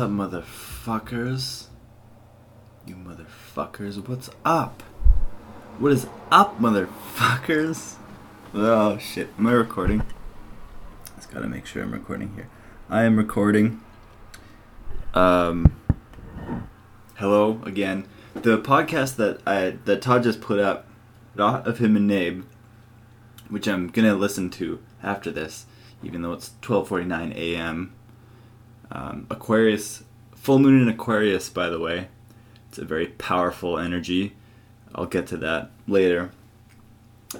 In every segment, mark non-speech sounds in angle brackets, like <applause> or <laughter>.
up, motherfuckers? You motherfuckers, what's up? What is up, motherfuckers? Oh shit, am I recording? Just gotta make sure I'm recording here. I am recording. Um, hello again. The podcast that I that Todd just put up, not of him and Nabe, which I'm gonna listen to after this, even though it's 12:49 a.m. Um, Aquarius, full moon in Aquarius, by the way. It's a very powerful energy. I'll get to that later.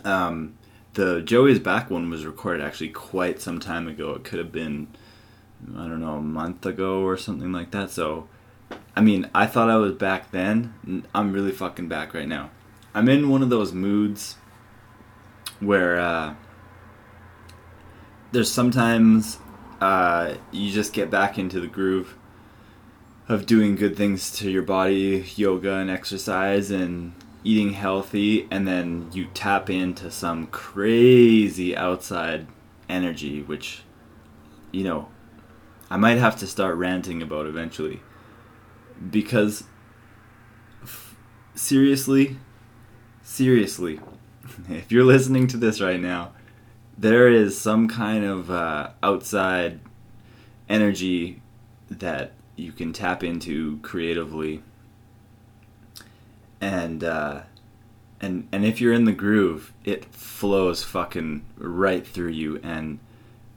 Um, the Joey's Back one was recorded actually quite some time ago. It could have been, I don't know, a month ago or something like that. So, I mean, I thought I was back then. I'm really fucking back right now. I'm in one of those moods where uh, there's sometimes uh, you just get back into the groove of doing good things to your body, yoga and exercise, and eating healthy, and then you tap into some crazy outside energy, which, you know, I might have to start ranting about eventually. Because, f- seriously, seriously, <laughs> if you're listening to this right now, there is some kind of uh, outside energy that you can tap into creatively. And uh, and and if you're in the groove it flows fucking right through you. And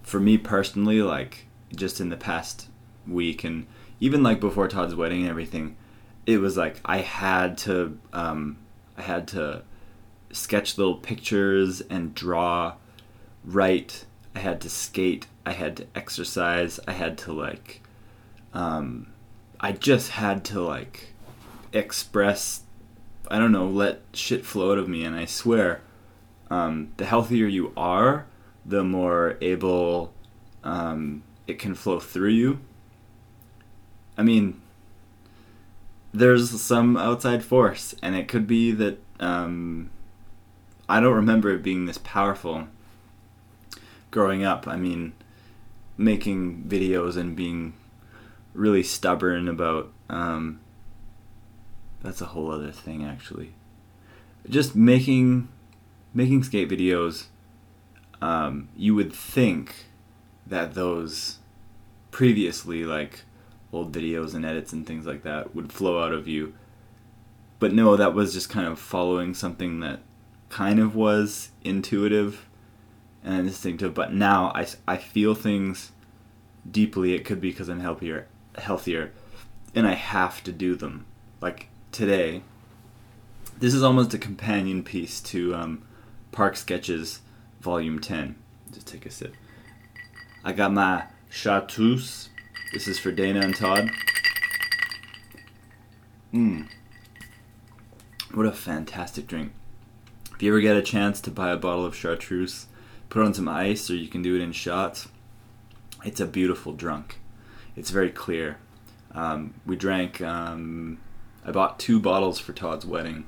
for me personally like just in the past week and even like before Todd's wedding and everything it was like I had to um, I had to sketch little pictures and draw write i had to skate i had to exercise i had to like um, i just had to like express i don't know let shit flow out of me. And i swear um, the healthier you are the more able um, it can flow through you. I mean there's some outside force. And it could be that um, i don't remember it being this powerful growing up. I mean, making videos and being really stubborn about um, that's a whole other thing actually. Just making making skate videos. Um, you would think that those previously like old videos and edits and things like that would flow out of you. But no, that was just kind of following something that kind of was intuitive and instinctive. But now I, I feel things deeply. It could be because I'm healthier, healthier, and I have to do them. Like today, this is almost a companion piece to um, Park Sketches Volume 10. Just take a sip. I got my chartreuse. This is for Dana and Todd. Mmm. What a fantastic drink. If you ever get a chance to buy a bottle of chartreuse, put on some ice or you can do it in shots. It's a beautiful drunk. It's very clear. Um, we drank. Um, I bought two bottles for Todd's wedding,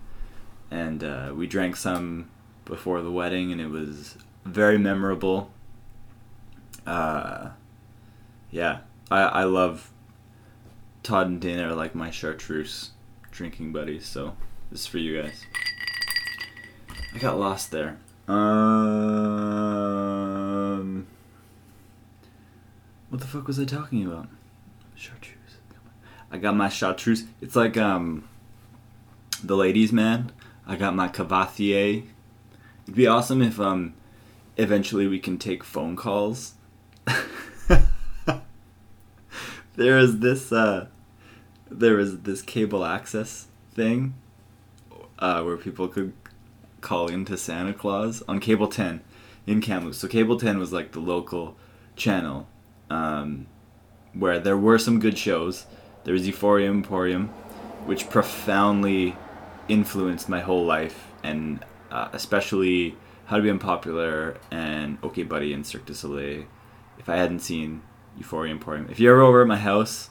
and uh, we drank some before the wedding, and it was very memorable. Uh, yeah, I, I love Todd and Dana are like my chartreuse drinking buddies, so this is for you guys. I got lost there. Um, what the fuck was I talking about? Chartreuse. I got my chartreuse. It's like um, the ladies' man. I got my cavatier. It'd be awesome if um, eventually we can take phone calls. <laughs> there is this uh, there is this cable access thing uh, where people could call into Santa Claus on Cable 10 in Kamloops. So Cable 10 was like the local channel um, where there were some good shows. There was Euphoria Emporium, which profoundly influenced my whole life, and uh, especially How to Be Unpopular and Okay Buddy and Cirque du Soleil. If I hadn't seen Euphoria Emporium, if you're ever over at my house,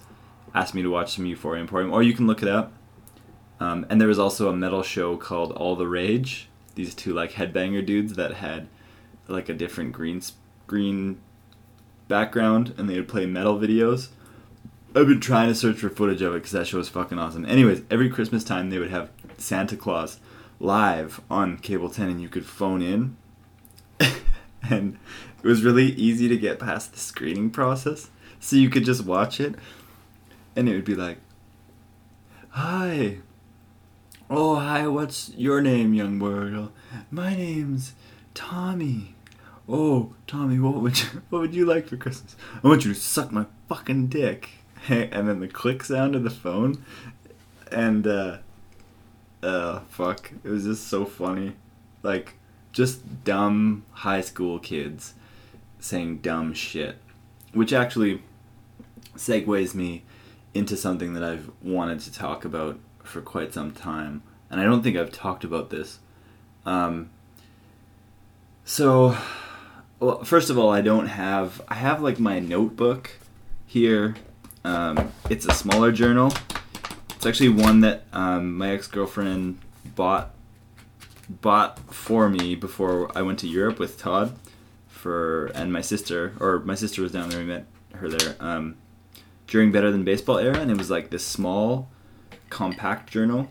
ask me to watch some Euphoria Emporium, or you can look it up. Um, and there was also a metal show called All the Rage. These two like headbanger dudes that had like a different green screen background, and they would play metal videos. I've been trying to search for footage of it because that show was fucking awesome. Anyways, every Christmas time they would have Santa Claus live on cable 10 and you could phone in <laughs> and it was really easy to get past the screening process so you could just watch it and it would be like hi oh hi what's your name young boy my name's tommy oh tommy what would you what would you like for christmas i want you to suck my fucking dick <laughs> and then the click sound of the phone and uh uh, fuck. It was just so funny. Like, just dumb high school kids saying dumb shit. Which actually segues me into something that I've wanted to talk about for quite some time. And I don't think I've talked about this. Um, so, well, first of all, I don't have. I have like my notebook here. Um, it's a smaller journal it's actually one that um, my ex girlfriend bought bought for me before I went to Europe with Todd for and my sister or my sister was down there. We met her there um, during Better Than Baseball era, and it was like this small, compact journal.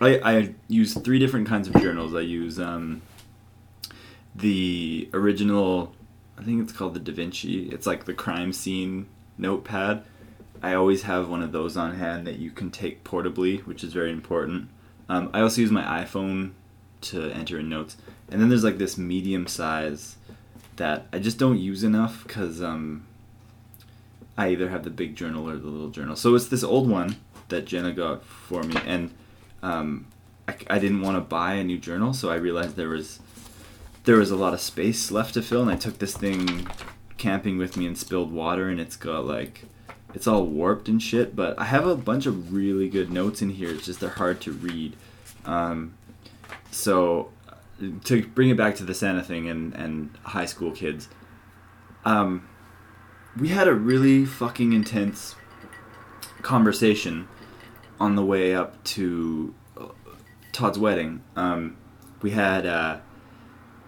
I, I use three different kinds of journals. I use um, the original, I think it's called the Da Vinci. It's like the crime scene notepad I always have one of those on hand that you can take portably, which is very important. Um, I also use my iPhone to enter in notes, and then there's like this medium size that I just don't use enough because um, I either have the big journal or the little journal. So it's this old one that Jenna got for me, and um, I, I didn't want to buy a new journal, so I realized there was there was a lot of space left to fill, and I took this thing camping with me and spilled water, and it's got like it's all warped and shit. But I have a bunch of really good notes in here. It's just they're hard to read. Um, so to bring it back to the Santa thing and and high school kids, um, we had a really fucking intense conversation on the way up to uh, Todd's wedding. Um, we had uh,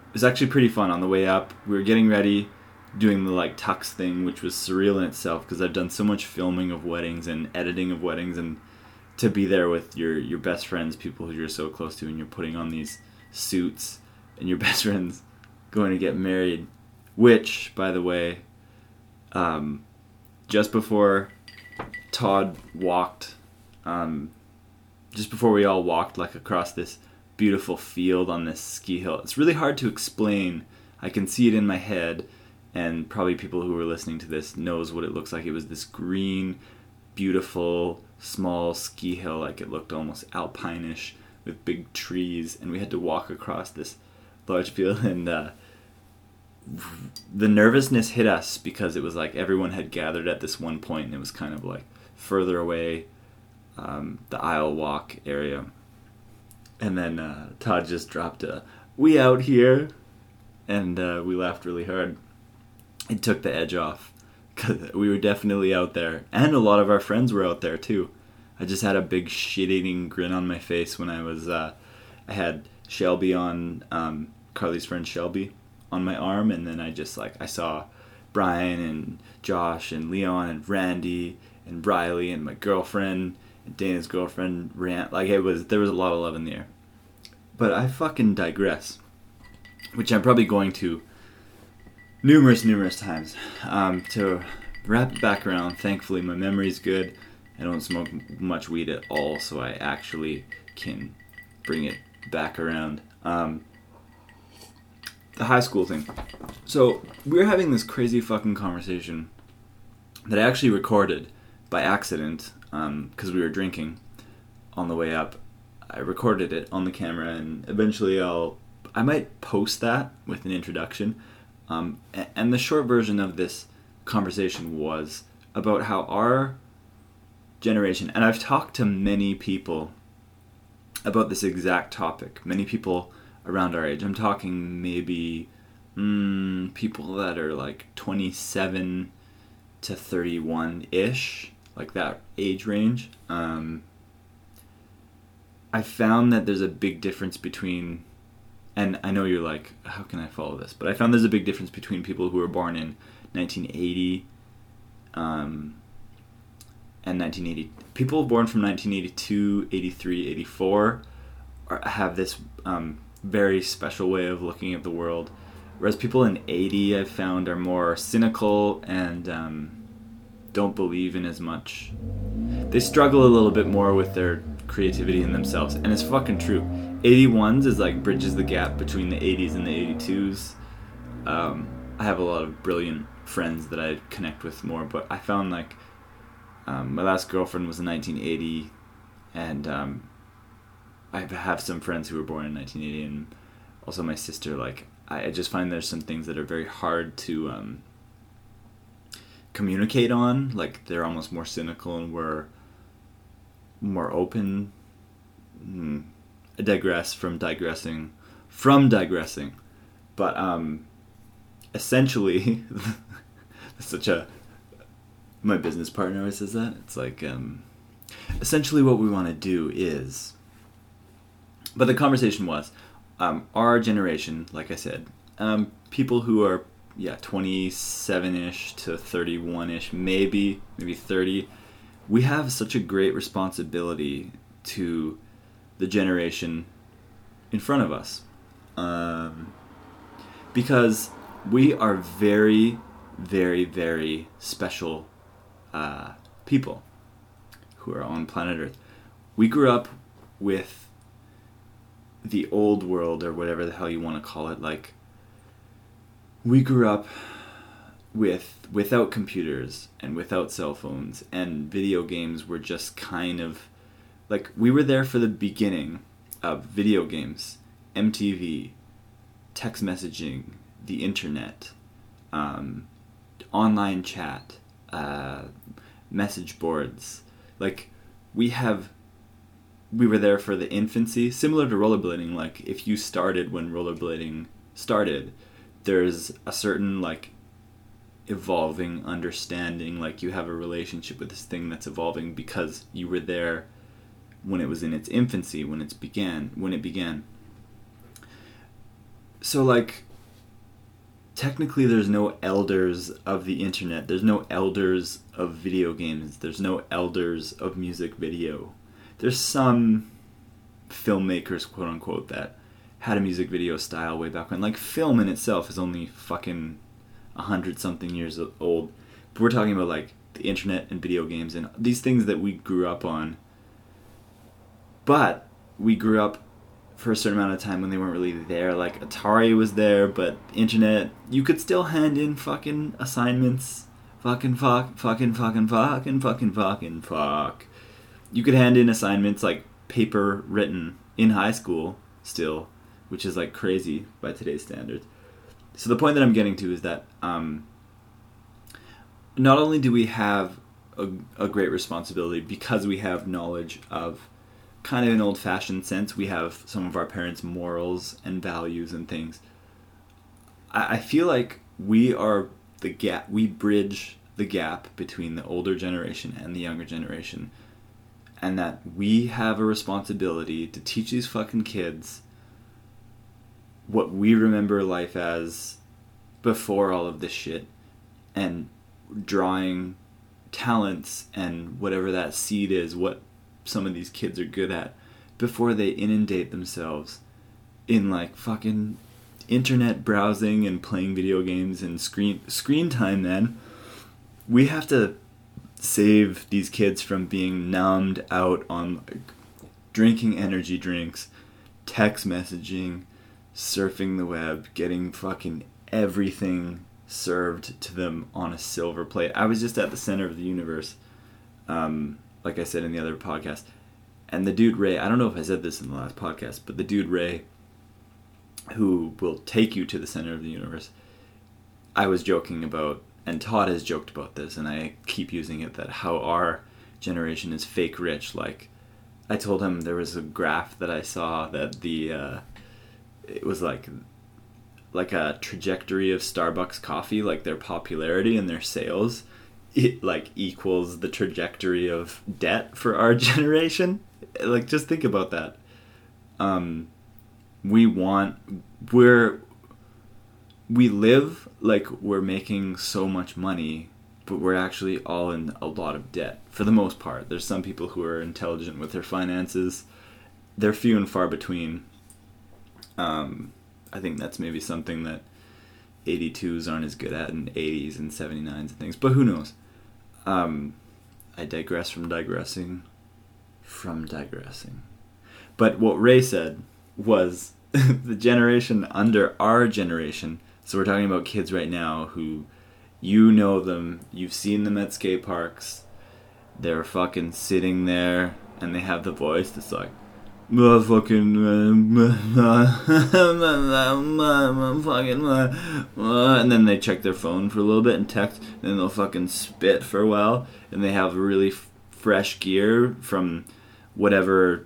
it was actually pretty fun on the way up. We were getting ready doing the like tux thing, which was surreal in itself because I've done so much filming of weddings and editing of weddings, and to be there with your your best friends, people who you're so close to, and you're putting on these suits, and your <laughs> best friends going to get married, which, by the way, um, just before Todd walked, um, just before we all walked like across this beautiful field on this ski hill, it's really hard to explain. I can see it in my head and probably people who are listening to this knows what it looks like. It was this green, beautiful, small ski hill, like it looked almost alpinish with big trees, and we had to walk across this large field, <laughs> and uh, the nervousness hit us because it was like everyone had gathered at this one point, and it was kind of like further away, um, the aisle walk area, and then uh, Todd just dropped a "We out here," and uh, we laughed really hard. It took the edge off because we were definitely out there, and a lot of our friends were out there too. I just had a big shit-eating grin on my face when I was. Uh, I had Shelby on um, Carly's friend Shelby on my arm, and then I just like I saw Brian and Josh and Leon and Randy and Riley and my girlfriend Dana's girlfriend Rant. Like it was there was a lot of love in the air. But I fucking digress, which I'm probably going to numerous, numerous times. Um, to wrap it back around, thankfully my memory's good. I don't smoke much weed at all, so I actually can bring it back around. Um, the high school thing. So we are having this crazy fucking conversation that I actually recorded by accident because um, we were drinking on the way up. I recorded it on the camera, and eventually I'll I might post that with an introduction um, and the short version of this conversation was about how our generation, and I've talked to many people about this exact topic, many people around our age. I'm talking maybe mm, people that are like 27 to 31 ish, like that age range. Um, I found that there's a big difference between, and I know you're like, how can I follow this? But I found there's a big difference between people who were born in 1980 um, and 1980. People born from 1982, 83, 84 are, have this um, very special way of looking at the world. Whereas people in 80, I've found, are more cynical and um, don't believe in as much. They struggle a little bit more with their creativity in themselves, and it's fucking true. 81s is like bridges the gap between the 80s and the 82s. Um, I have a lot of brilliant friends that I connect with more, but I found like um, my last girlfriend was in 1980, and um, I have some friends who were born in 1980, and also my sister. Like, I, I just find there's some things that are very hard to um, communicate on. Like, they're almost more cynical and we're more open. Hmm. I digress from digressing, from digressing, but um, essentially, <laughs> such a my business partner always says that. It's like um, essentially what we want to do is, but the conversation was um, our generation, like I said, um, people who are yeah 27 ish to 31 ish, maybe maybe 30. We have such a great responsibility to the generation in front of us, um, because we are very, very, very special uh, people who are on planet Earth. We grew up with the old world, or whatever the hell you want to call it. Like, we grew up with without computers and without cell phones, and video games were just kind of like we were there for the beginning of video games, MTV, text messaging, the internet, um, online chat, uh, message boards. Like we have, we were there for the infancy, similar to rollerblading. Like if you started when rollerblading started, there's a certain like evolving understanding. Like you have a relationship with this thing that's evolving because you were there when it was in its infancy, when it began, when it began. So like technically there's no elders of the internet. There's no elders of video games. There's no elders of music video. There's some filmmakers, quote unquote, that had a music video style way back when. Like film in itself is only fucking a hundred something years old. But we're talking about like the internet and video games and these things that we grew up on. But we grew up for a certain amount of time when they weren't really there. Like Atari was there, but internet, you could still hand in fucking assignments. Fucking fuck, fucking fucking fucking fucking fucking fuck. You could hand in assignments like paper written in high school still, which is like crazy by today's standards. So the point that I'm getting to is that um, not only do we have a, a great responsibility because we have knowledge of kind of an old fashioned sense. We have some of our parents' morals and values and things. I, I feel like we are the gap, we bridge the gap between the older generation and the younger generation. And that we have a responsibility to teach these fucking kids what we remember life as before all of this shit and drawing talents and whatever that seed is, what some of these kids are good at before they inundate themselves in like fucking internet browsing and playing video games and screen screen time then we have to save these kids from being numbed out on like, drinking energy drinks text messaging surfing the web getting fucking everything served to them on a silver plate i was just at the center of the universe um, like I said in the other podcast. And the dude Ray, I don't know if I said this in the last podcast, but the dude Ray, who will take you to the center of the universe, I was joking about, and Todd has joked about this, and I keep using it that how our generation is fake rich. Like, I told him there was a graph that I saw that the, uh, it was like, like a trajectory of Starbucks coffee, like their popularity and their sales it like equals the trajectory of debt for our <laughs> generation. Like just think about that. Um, we want we're we live like we're making so much money, but we're actually all in a lot of debt for the most part. There's some people who are intelligent with their finances. They're few and far between. Um, I think that's maybe something that 82s aren't as good at and 80s and 79s and things, but who knows? Um, I digress from digressing. From digressing. But what Ray said was <laughs> the generation under our generation. So we're talking about kids right now who you know them, you've seen them at skate parks. They're fucking sitting there and they have the voice that's like, Uh, <laughs> fucking fucking and then they check their phone for a little bit and text and then they'll fucking spit for a while and they have really f- fresh gear from whatever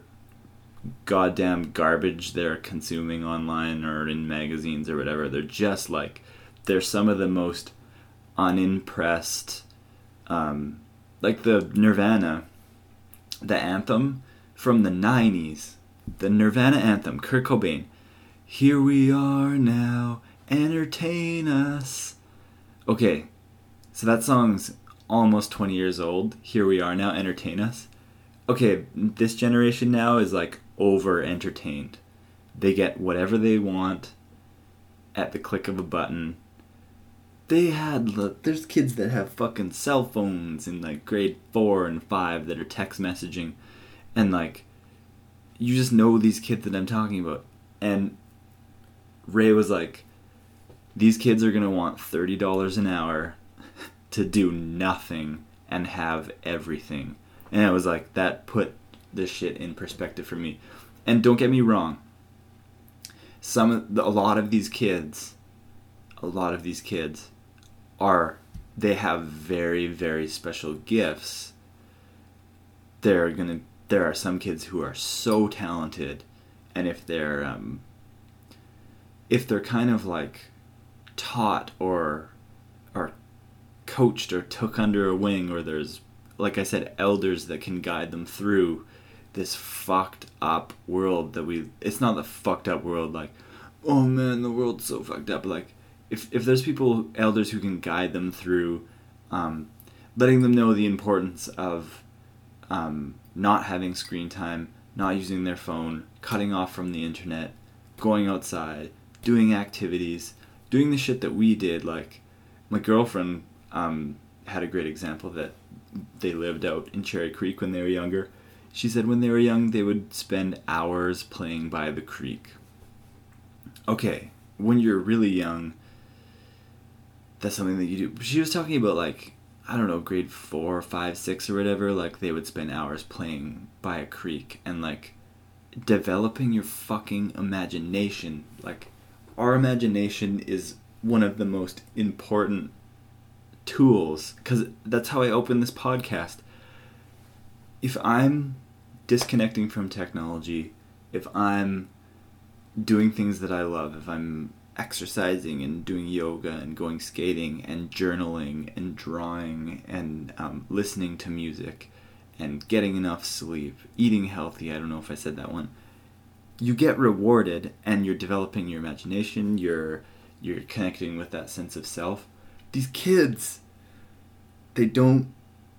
goddamn garbage they're consuming online or in magazines or whatever. They're just like they're some of the most unimpressed um, like the nirvana the anthem from the 90s, the Nirvana anthem, Kurt Cobain. Here we are now, entertain us. Okay, so that song's almost 20 years old. Here we are now, entertain us. Okay, this generation now is like over entertained. They get whatever they want at the click of a button. They had there's kids that have fucking cell phones in like grade 4 and 5 that are text messaging and like you just know these kids that I'm talking about. And Ray was like, these kids are gonna want thirty dollars an hour to do nothing and have everything. And I was like, that put this shit in perspective for me. And don't get me wrong, some a lot of these kids, a lot of these kids are they have very very special gifts. They're gonna there are some kids who are so talented, and if they're um, if they're kind of like taught or or coached or took under a wing, or there's like I said, elders that can guide them through this fucked up world that we. It's not the fucked up world like, oh man, the world's so fucked up. Like if if there's people elders who can guide them through, um, letting them know the importance of um, not having screen time, not using their phone, cutting off from the internet, going outside, doing activities, doing the shit that we did. Like my girlfriend um, had a great example that they lived out in Cherry Creek when they were younger. She said when they were young, they would spend hours playing by the creek. Okay, when you're really young, that's something that you do. She was talking about like I don't know, grade four, five, six, or whatever, like they would spend hours playing by a creek and like developing your fucking imagination. Like, our imagination is one of the most important tools because that's how I open this podcast. If I'm disconnecting from technology, if I'm doing things that I love, if I'm exercising and doing yoga and going skating and journaling and drawing and um, listening to music and getting enough sleep, eating healthy. I don't know if I said that one. You get rewarded and you're developing your imagination. You're you're connecting with that sense of self. These kids, they don't.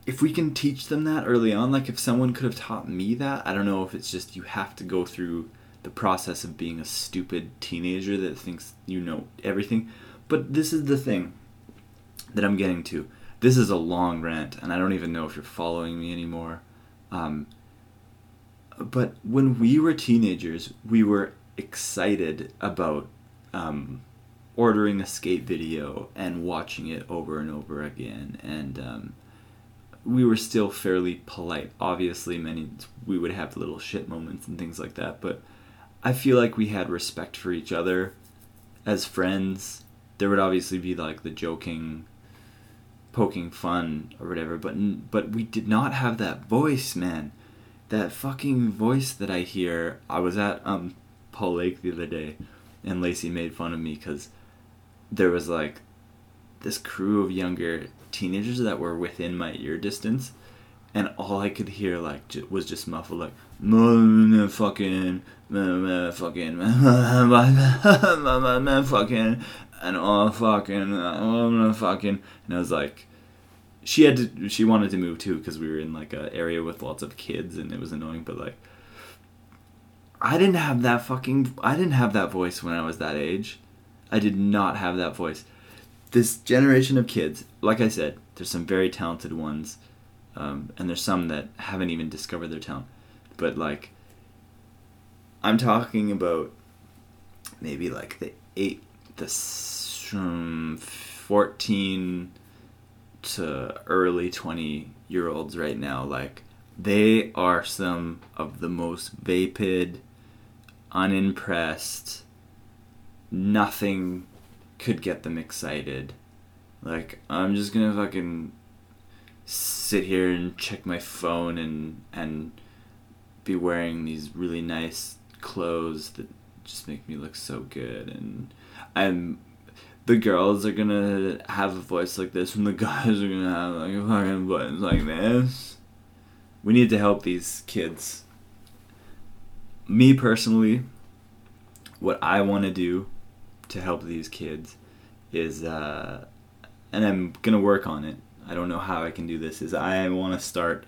If we can teach them that early on, like if someone could have taught me that, I don't know if it's just you have to go through the process of being a stupid teenager that thinks you know everything. But this is the thing that I'm getting to. This is a long rant, and I don't even know if you're following me anymore. Um, but when we were teenagers, we were excited about um, ordering a skate video and watching it over and over again. And um, we were still fairly polite. Obviously, many we would have little shit moments and things like that, but I feel like we had respect for each other as friends. There would obviously be like the joking, poking fun or whatever, but but we did not have that voice, man. That fucking voice that I hear. I was at um Paul Lake the other day, and Lacey made fun of me because there was like this crew of younger teenagers that were within my ear distance, and all I could hear like j- was just muffled like "Mm, fucking fucking fucking and all fucking uh, fucking and I was like she had to she wanted to move too because we were in like a area with lots of kids and it was annoying but like I didn't have that fucking I didn't have that voice when I was that age. I did not have that voice. This generation of kids like I said there's some very talented ones um, and there's some that haven't even discovered their talent. But like I'm talking about maybe like the eight the um, 14 to early 20 year olds right now. Like they are some of the most vapid unimpressed nothing could get them excited. Like i'm just gonna fucking sit here and check my phone and and be wearing these really nice clothes that just make me look so good and i'm the girls are gonna have a voice like this and the <laughs> guys are gonna have like a fucking voice like this. We need to help these kids. Me personally, what I want to do to help these kids is, uh, and I'm gonna work on it. I don't know how I can do this. Is I want to start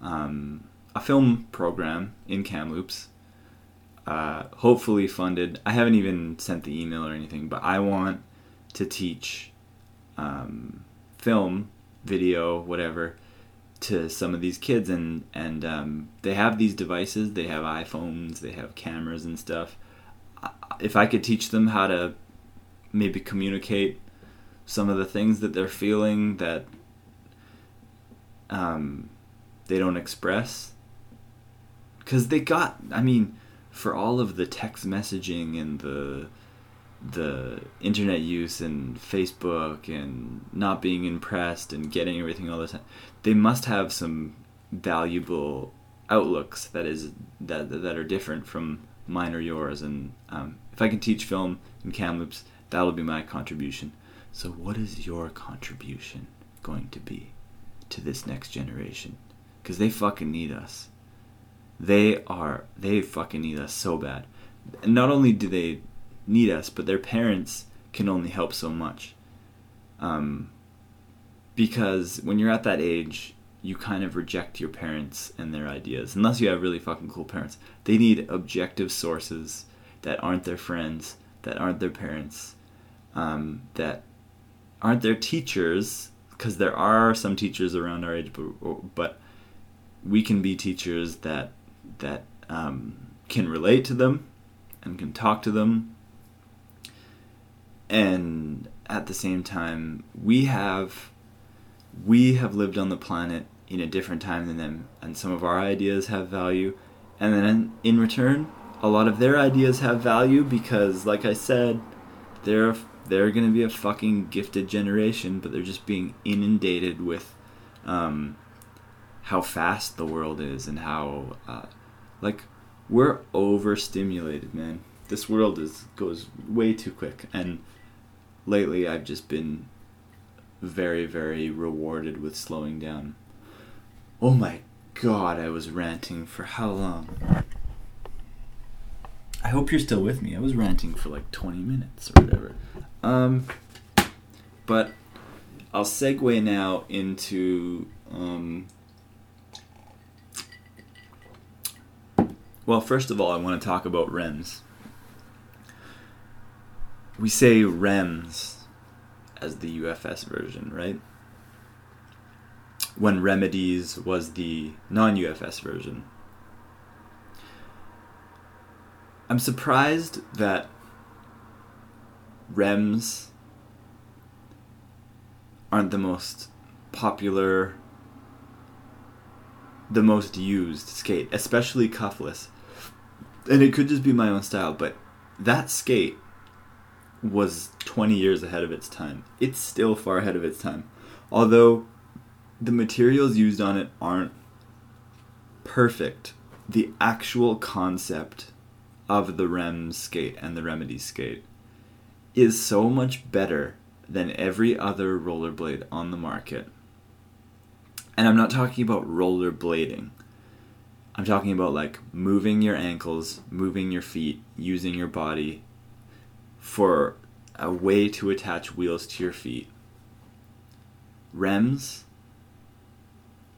um, a film program in Kamloops. Uh, hopefully funded. I haven't even sent the email or anything, but I want to teach um, film, video, whatever, to some of these kids, and and um, they have these devices. They have iPhones. They have cameras and stuff. If I could teach them how to maybe communicate some of the things that they're feeling that um, they don't express, because they got. I mean, for all of the text messaging and the the internet use and Facebook and not being impressed and getting everything all the time, they must have some valuable outlooks that is that that are different from mine or yours. And um, if I can teach film in Kamloops, that'll be my contribution. So, what is your contribution going to be to this next generation? Because they fucking need us. They are they fucking need us so bad. And not only do they need us, but their parents can only help so much. Um, because when you're at that age, you kind of reject your parents and their ideas, unless you have really fucking cool parents. They need objective sources that aren't their friends, that aren't their parents, um, that aren't their teachers, because there are some teachers around our age, but, but we can be teachers that that um, can relate to them and can talk to them. And at the same time we have we have lived on the planet in a different time than them and some of our ideas have value. And then in return a lot of their ideas have value because like i said they're they're going to be a fucking gifted generation but they're just being inundated with um, how fast the world is and how uh, like we're overstimulated man this world is goes way too quick and lately I've just been very, very rewarded with slowing down. Oh my god, I was ranting for how long? I hope you're still with me. I was ranting for like 20 minutes or whatever. Um, but I'll segue now into. Um, well, first of all, I want to talk about Remz we say Remz as the UFS version, right? When Remedies was the non UFS version. I'm surprised that Remz aren't the most popular, the most used skate, especially cuffless. And it could just be my own style, but that skate was 20 years ahead of its time. It's still far ahead of its time. Although the materials used on it aren't perfect, the actual concept of the REM skate and the Remedy skate is so much better than every other rollerblade on the market. And I'm not talking about rollerblading. I'm talking about like moving your ankles, moving your feet, using your body for a way to attach wheels to your feet. Remz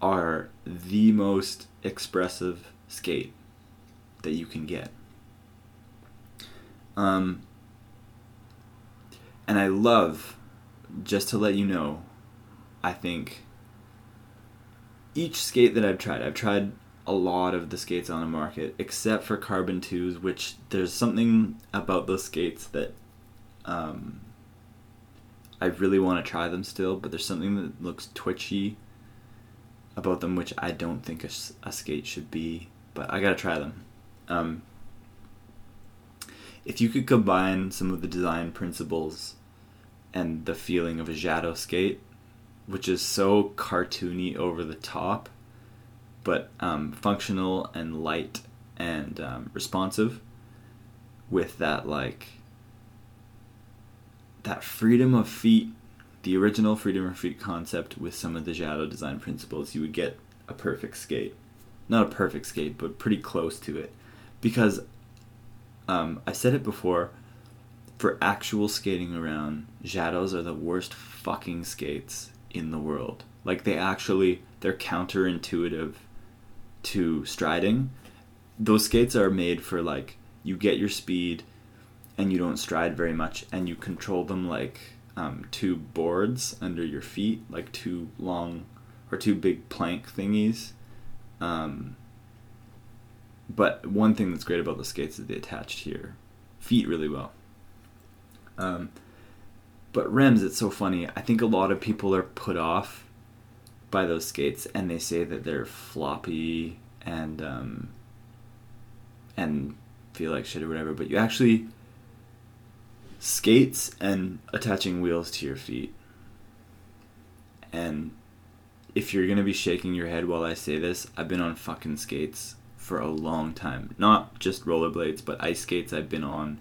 are the most expressive skate that you can get. Um, and I love, just to let you know, I think each skate that I've tried, I've tried a lot of the skates on the market, except for Carbon 2s, which there's something about those skates that um, I really want to try them still, but there's something that looks twitchy about them, which I don't think a, a skate should be, but I gotta try them. Um, if you could combine some of the design principles and the feeling of a Xsjado skate, which is so cartoony over the top, but um, functional and light and um, responsive, with that like that freedom of feet, the original freedom of feet concept with some of the Xsjado design principles, you would get a perfect skate. Not a perfect skate, but pretty close to it. Because um, I said it before, for actual skating around, Jados are the worst fucking skates in the world. Like they actually they're counterintuitive to striding. Those skates are made for like you get your speed and you don't stride very much and you control them like um, two boards under your feet, like two long or two big plank thingies. Um, but one thing that's great about the skates is they attach to your feet really well. Um, but Remz, it's so funny. I think a lot of people are put off by those skates, and they say that they're floppy and um, and feel like shit or whatever. But you actually skates and attaching wheels to your feet. And if you're gonna be shaking your head while I say this, I've been on fucking skates for a long time. Not just rollerblades, but ice skates I've been on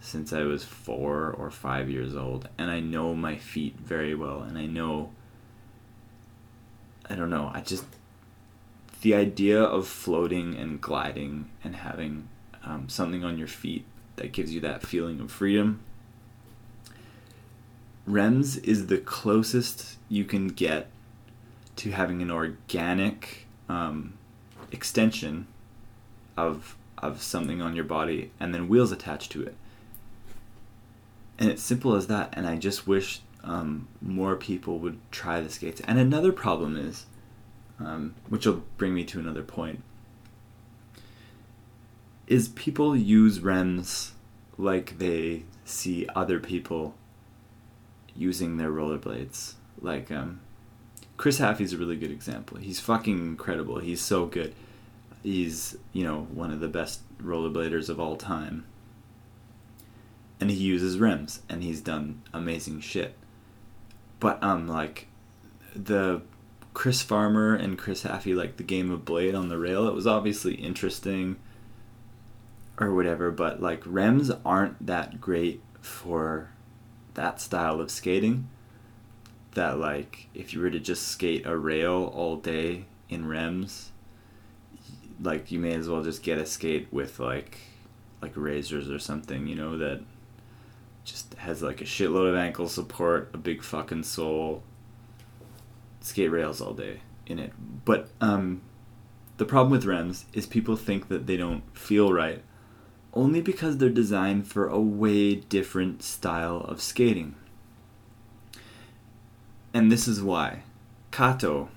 since I was four or five years old, and I know my feet very well, and I know. I don't know. I just the idea of floating and gliding and having um, something on your feet that gives you that feeling of freedom. Remz is the closest you can get to having an organic um, extension of of something on your body and then wheels attached to it. And it's simple as that. And I just wish um, more people would try the skates. And another problem is, um, which will bring me to another point, is people use Remz like they see other people using their rollerblades. Like, um, Chris Haffey's a really good example. He's fucking incredible. He's so good. He's, you know, one of the best rollerbladers of all time. And he uses Remz and he's done amazing shit. But um like the Chris Farmer and Chris Haffey like the game of Blade on the rail, it was obviously interesting or whatever, but like Remz aren't that great for that style of skating. That like if you were to just skate a rail all day in Remz, like you may as well just get a skate with like like razors or something, you know, that just has like a shitload of ankle support, a big fucking sole, skate rails all day in it. But um the problem with Remz is people think that they don't feel right only because they're designed for a way different style of skating. And this is why. Kato,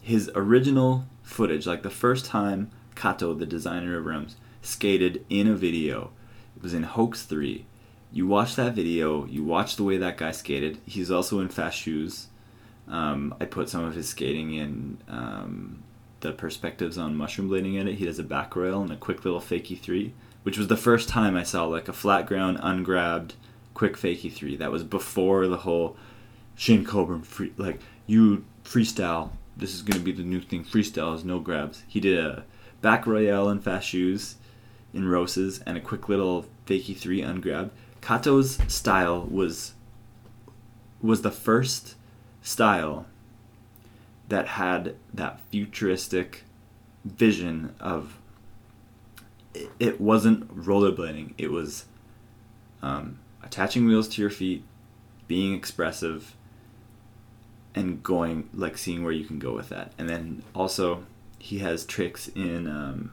his original footage, like the first time Kato, the designer of Remz, skated in a video, it was in Hoax 3. You watch that video, you watch the way that guy skated. He's also in fast shoes. Um, I put some of his skating in um, the perspectives on mushroom blading in it. He does a back rail and a quick little fakie three which was the first time I saw like a flat ground ungrabbed quick fakie three. That was before the whole Shane Coburn free like you freestyle. This is gonna be the new thing. Freestyle is no grabs. He did a back royale in fast shoes in roses and a quick little fakie three ungrabbed. Kato's style was was the first style that had that futuristic vision of it, it wasn't rollerblading. It was um, attaching wheels to your feet, being expressive, and going like seeing where you can go with that. And then also he has tricks in um,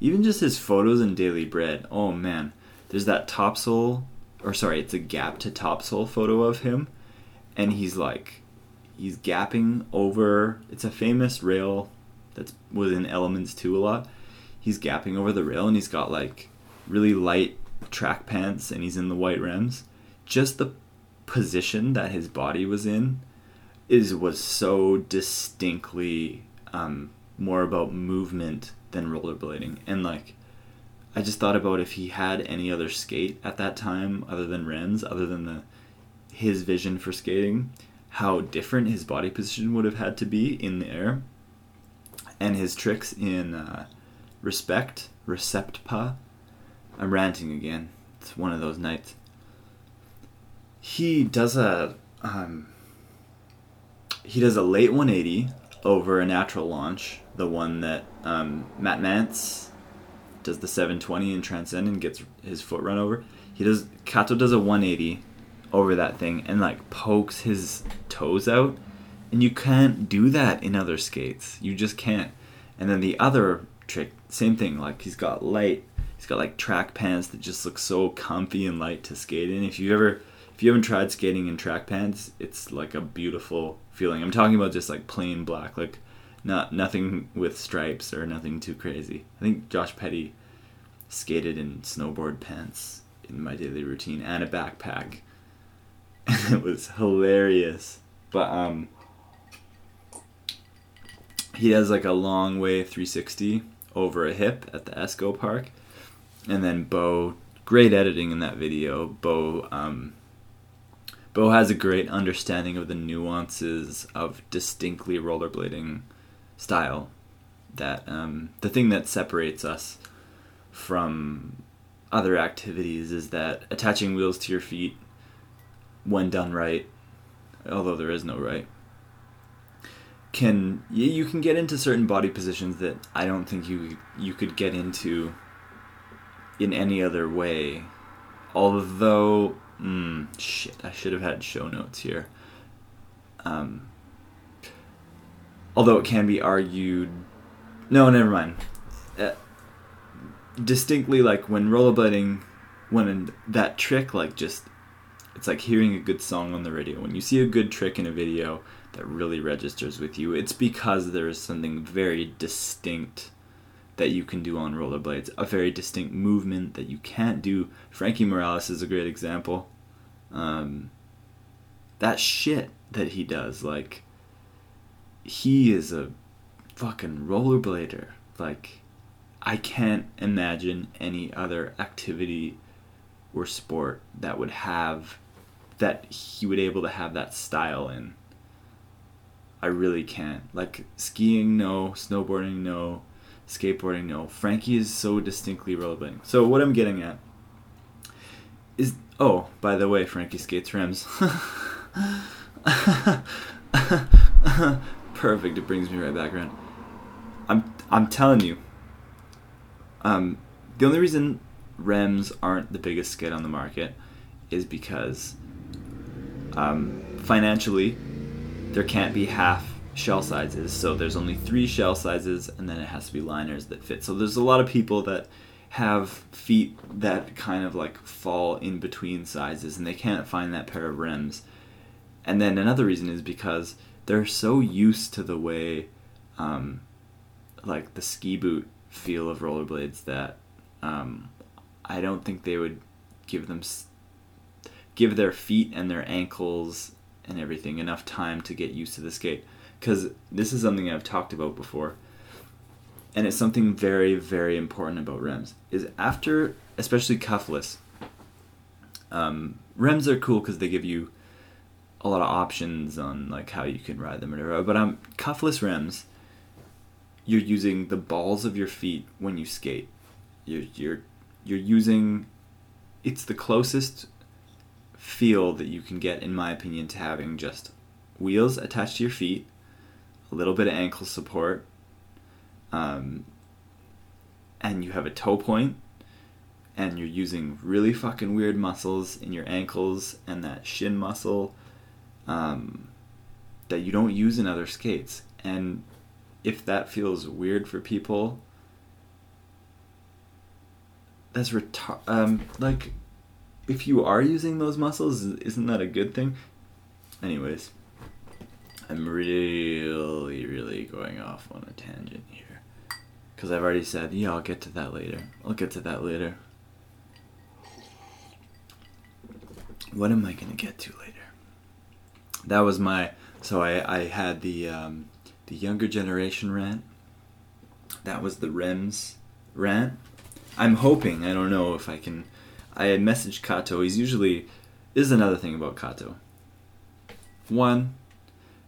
even just his photos in Daily Bread. Oh man, there's that topsole, or sorry, it's a gap to topsole photo of him, and he's like, he's gapping over. It's a famous rail that's within Elements 2 a lot. He's gapping over the rail, and he's got like really light track pants, and he's in the white Remz. Just the position that his body was in is was so distinctly um, more about movement than rollerblading, and like I just thought about if he had any other skate at that time other than Remz, other than the his vision for skating, how different his body position would have had to be in the air, and his tricks in uh, respect, recept pas. I'm ranting again. It's one of those nights. He does a um, he does a late 180 over a natural launch, the one that um, Matt Mance does the 720 and in Transcendent gets his foot run over. He does Kato does a 180 over that thing and like pokes his toes out, and you can't do that in other skates. You just can't. And then the other trick, same thing. Like he's got light, he's got like track pants that just look so comfy and light to skate in. If you ever if you haven't tried skating in track pants, it's like a beautiful feeling. I'm talking about just like plain black, like not nothing with stripes or nothing too crazy. I think Josh Petty skated in snowboard pants in my daily routine and a backpack. And <laughs> it was hilarious. But um he has like a long way 360 over a hip at the Esco Park. And then Bo great editing in that video. Bo um Bo has a great understanding of the nuances of distinctly rollerblading style. That um, the thing that separates us from other activities is that attaching wheels to your feet, when done right, although there is no right, can you can get into certain body positions that I don't think you you could get into in any other way. Although Mm, shit, I should have had show notes here. Um, although it can be argued. No, never mind. Uh, distinctly, like when rollerblading, when that trick, like just. It's like hearing a good song on the radio. When you see a good trick in a video that really registers with you, it's because there is something very distinct that you can do on rollerblades, a very distinct movement that you can't do. Frankie Morales is a great example um, that shit that he does, like, he is a fucking rollerblader. Like, I can't imagine any other activity or sport that would have that he would able to have that style in. I really can't. Like skiing, no. Snowboarding, no. Skateboarding, no. Frankie is so distinctly rollerblading. So what I'm getting at is Oh, by the way, Frankie skates Remz. <laughs> Perfect. It brings me right back around. I'm I'm telling you. Um, the only reason Remz aren't the biggest skate on the market is because um, financially there can't be half shell sizes. So there's only three shell sizes, and then it has to be liners that fit. So there's a lot of people that have feet that kind of like fall in between sizes and they can't find that pair of Remz. And then another reason is because they're so used to the way, um, like the ski boot feel of rollerblades that um, I don't think they would give them give their feet and their ankles and everything enough time to get used to the skate. Because this is something I've talked about before and it's something very very important about Remz is after especially cuffless um, Remz are cool because they give you a lot of options on like how you can ride them or whatever. But um cuffless Remz you're using the balls of your feet when you skate. You're you're you're using it's the closest feel that you can get in my opinion to having just wheels attached to your feet a little bit of ankle support, um, and you have a toe point, and you're using really fucking weird muscles in your ankles and that shin muscle um, that you don't use in other skates. And if that feels weird for people, that's retar- um, like if you are using those muscles, isn't that a good thing? Anyways, I'm really, really going off on a tangent here. Because I've already said, yeah, I'll get to that later. I'll get to that later. What am I going to get to later? That was my. So I, I had the, um, the younger generation rant. That was the Remz rant. I'm hoping, I don't know if I can. I messaged Kato. He's usually. This is another thing about Kato. One,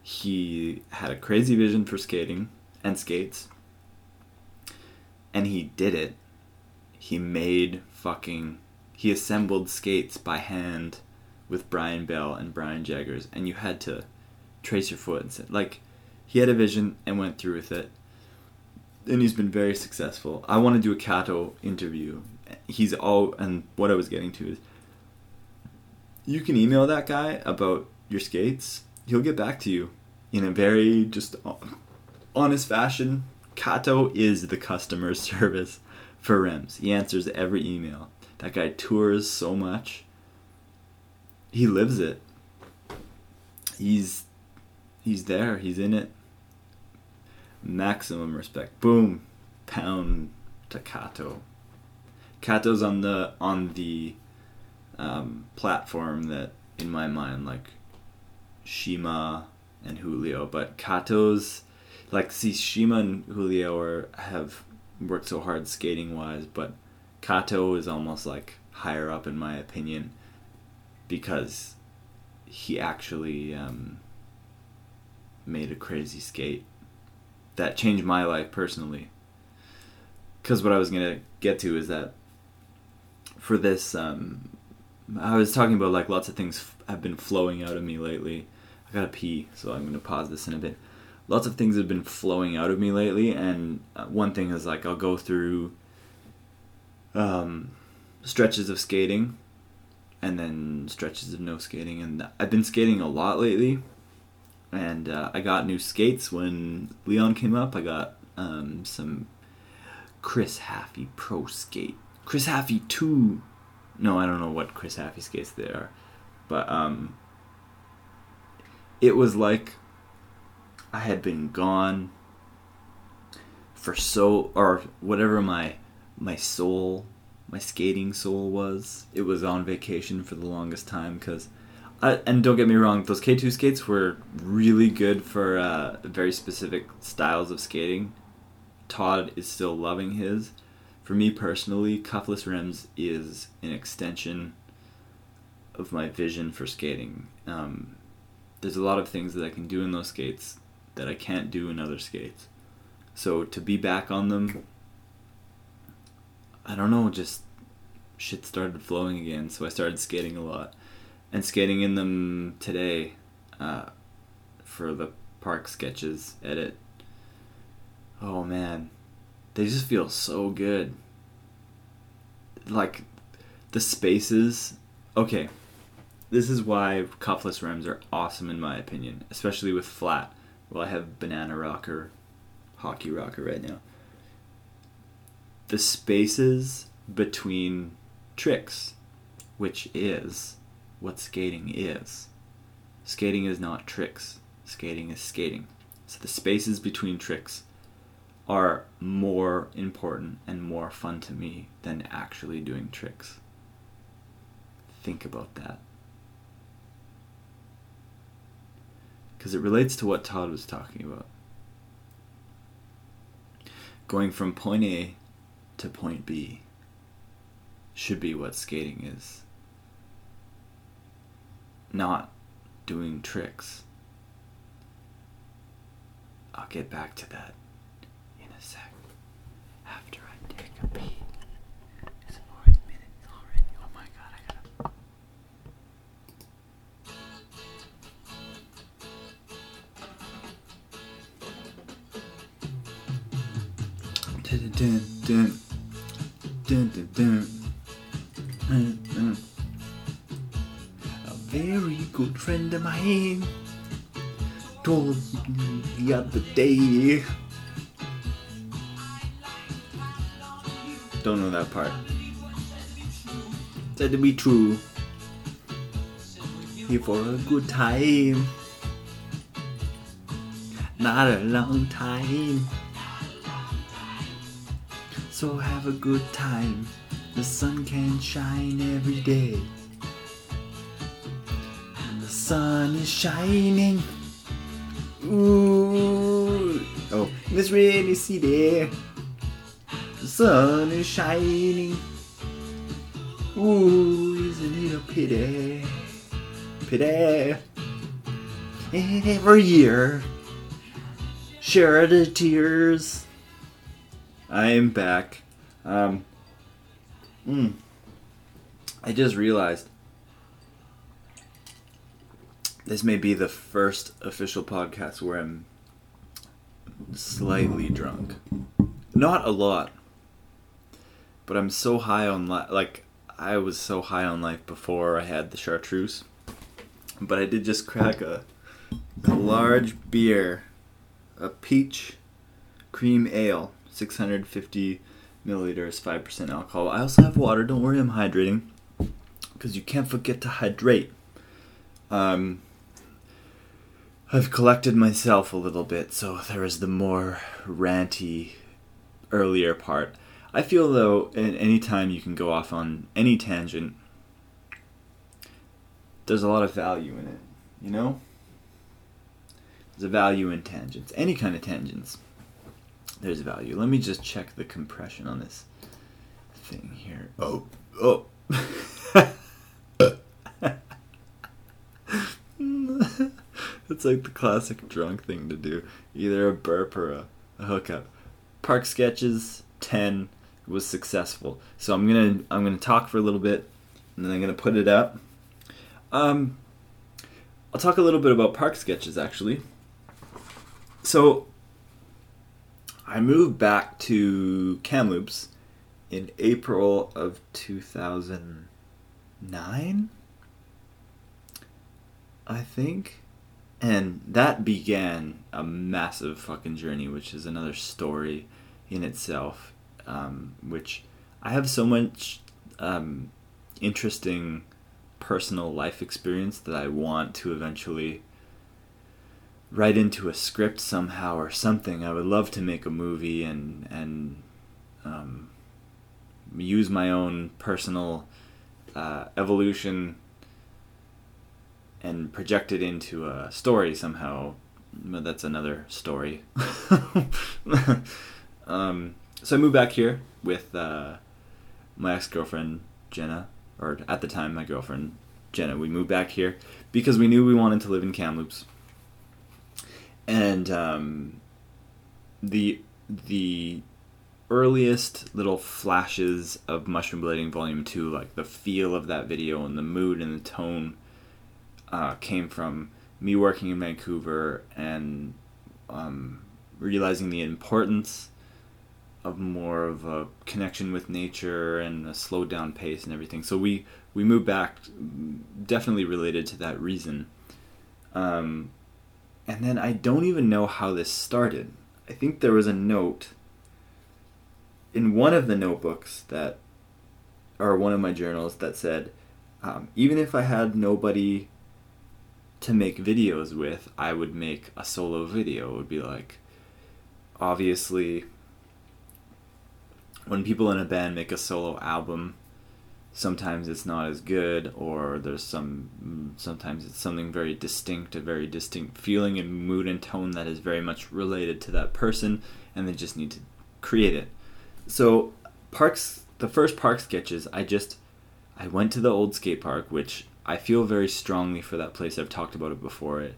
he had a crazy vision for skating and skates. And he did it. He made fucking. He assembled skates by hand with Brian Bell and Brian Jaggers, and you had to trace your foot and say, like, he had a vision and went through with it. And he's been very successful. I want to do a Kato interview. He's all, and what I was getting to is, you can email that guy about your skates. He'll get back to you in a very just honest fashion. Kato is the customer <laughs> service for Remz. He answers every email. That guy tours so much. He lives it. He's he's there. He's in it. Maximum respect. Boom, pound to Kato. Kato's on the on the um, platform that, in my mind, like Shima and Julio, but Kato's like see Shima and Julio are have worked so hard skating wise, but Kato is almost like higher up in my opinion because he actually um, made a crazy skate that changed my life personally. Because what I was gonna get to is that for this, um, I was talking about like lots of things have been flowing out of me lately. I gotta pee, so I'm gonna pause this in a bit. Lots of things have been flowing out of me lately, and uh, one thing is like I'll go through um, stretches of skating, and then stretches of no skating, and I've been skating a lot lately and uh, I got new skates when Leon came up. I got um, some Chris Haffey Pro Skate, Chris Haffey two. No, I don't know what Chris Haffey skates they are, but um, it was like I had been gone for so or whatever my my soul my skating soul was. It was on vacation for the longest time because and don't get me wrong, those K2 skates were really good for uh, very specific styles of skating. Todd is still loving his. For me personally, cuffless Remz is an extension of my vision for skating. Um, there's a lot of things that I can do in those skates that I can't do in other skates. So to be back on them, I don't know, just shit started flowing again. So I started skating a lot and skating in them today uh, for the park sketches edit. Oh man, they just feel so good. Like the spaces. Okay, this is why cuffless Remz are awesome in my opinion, especially with flat. Well, I have banana rocker, hockey rocker right now. The spaces between tricks, which is what skating is. Skating is not tricks, skating is skating. So the spaces between tricks are more important and more fun to me than actually doing tricks. Think about that. Because it relates to what Todd was talking about. Going from point A to point B should be what skating is not doing tricks. I'll get back to that dun, dun. Dun, dun, dun. A very good friend of mine told me the other day. Don't know that part. Said to be true. Here for a good time. Not a long time. So have a good time. The sun can shine every day. And the sun is shining. Ooh. Oh, this rainy city. The sun is shining. Ooh, isn't it a pity? Pity. And every year. Share the tears. I am back. Um, mm, I just realized this may be the first official podcast where I'm slightly drunk. Not a lot, but I'm so high on life. Like I was so high on life before I had the chartreuse, but I did just crack a, a large beer, a peach cream ale, 650 milliliters, 5% alcohol. I also have water. Don't worry, I'm hydrating because you can't forget to hydrate. Um, I've collected myself a little bit, so there is the more ranty earlier part. I feel though, at any time you can go off on any tangent, there's a lot of value in it. You know, there's a value in tangents, any kind of tangents. There's a value. Let me just check the compression on this thing here. Oh, oh. <laughs> It's like the classic drunk thing to do. Either a burp or a, a hookup. Park sketches, 10 was successful. So I'm gonna I'm gonna talk for a little bit and then I'm gonna put it up. Um I'll talk a little bit about park sketches actually. So I moved back to Kamloops in April of 2009, I think. And that began a massive fucking journey, which is another story in itself. Um, which I have so much um, interesting personal life experience that I want to eventually write into a script somehow or something. I would love to make a movie and and um, use my own personal uh, evolution and project it into a story somehow. But that's another story. <laughs> um, so I moved back here with uh, my ex girlfriend Jenna, or at the time my girlfriend Jenna. We moved back here because we knew we wanted to live in Kamloops and um, the the earliest little flashes of Mushroom Blading Volume Two, like the feel of that video and the mood and the tone, uh, came from me working in Vancouver and um, realizing the importance of more of a connection with nature and a slowed down pace and everything. So we we moved back, definitely related to that reason. Um, and then I don't even know how this started. I think there was a note in one of the notebooks that, or one of my journals that said, um, even if I had nobody to make videos with, I would make a solo video. It would be like, obviously, when people in a band make a solo album, sometimes it's not as good or there's some sometimes it's something very distinct a very distinct feeling and mood and tone that is very much related to that person and they just need to create it. So parks the first park sketches i just i went to the old skate park which i feel very strongly for that place. I've talked about it before. It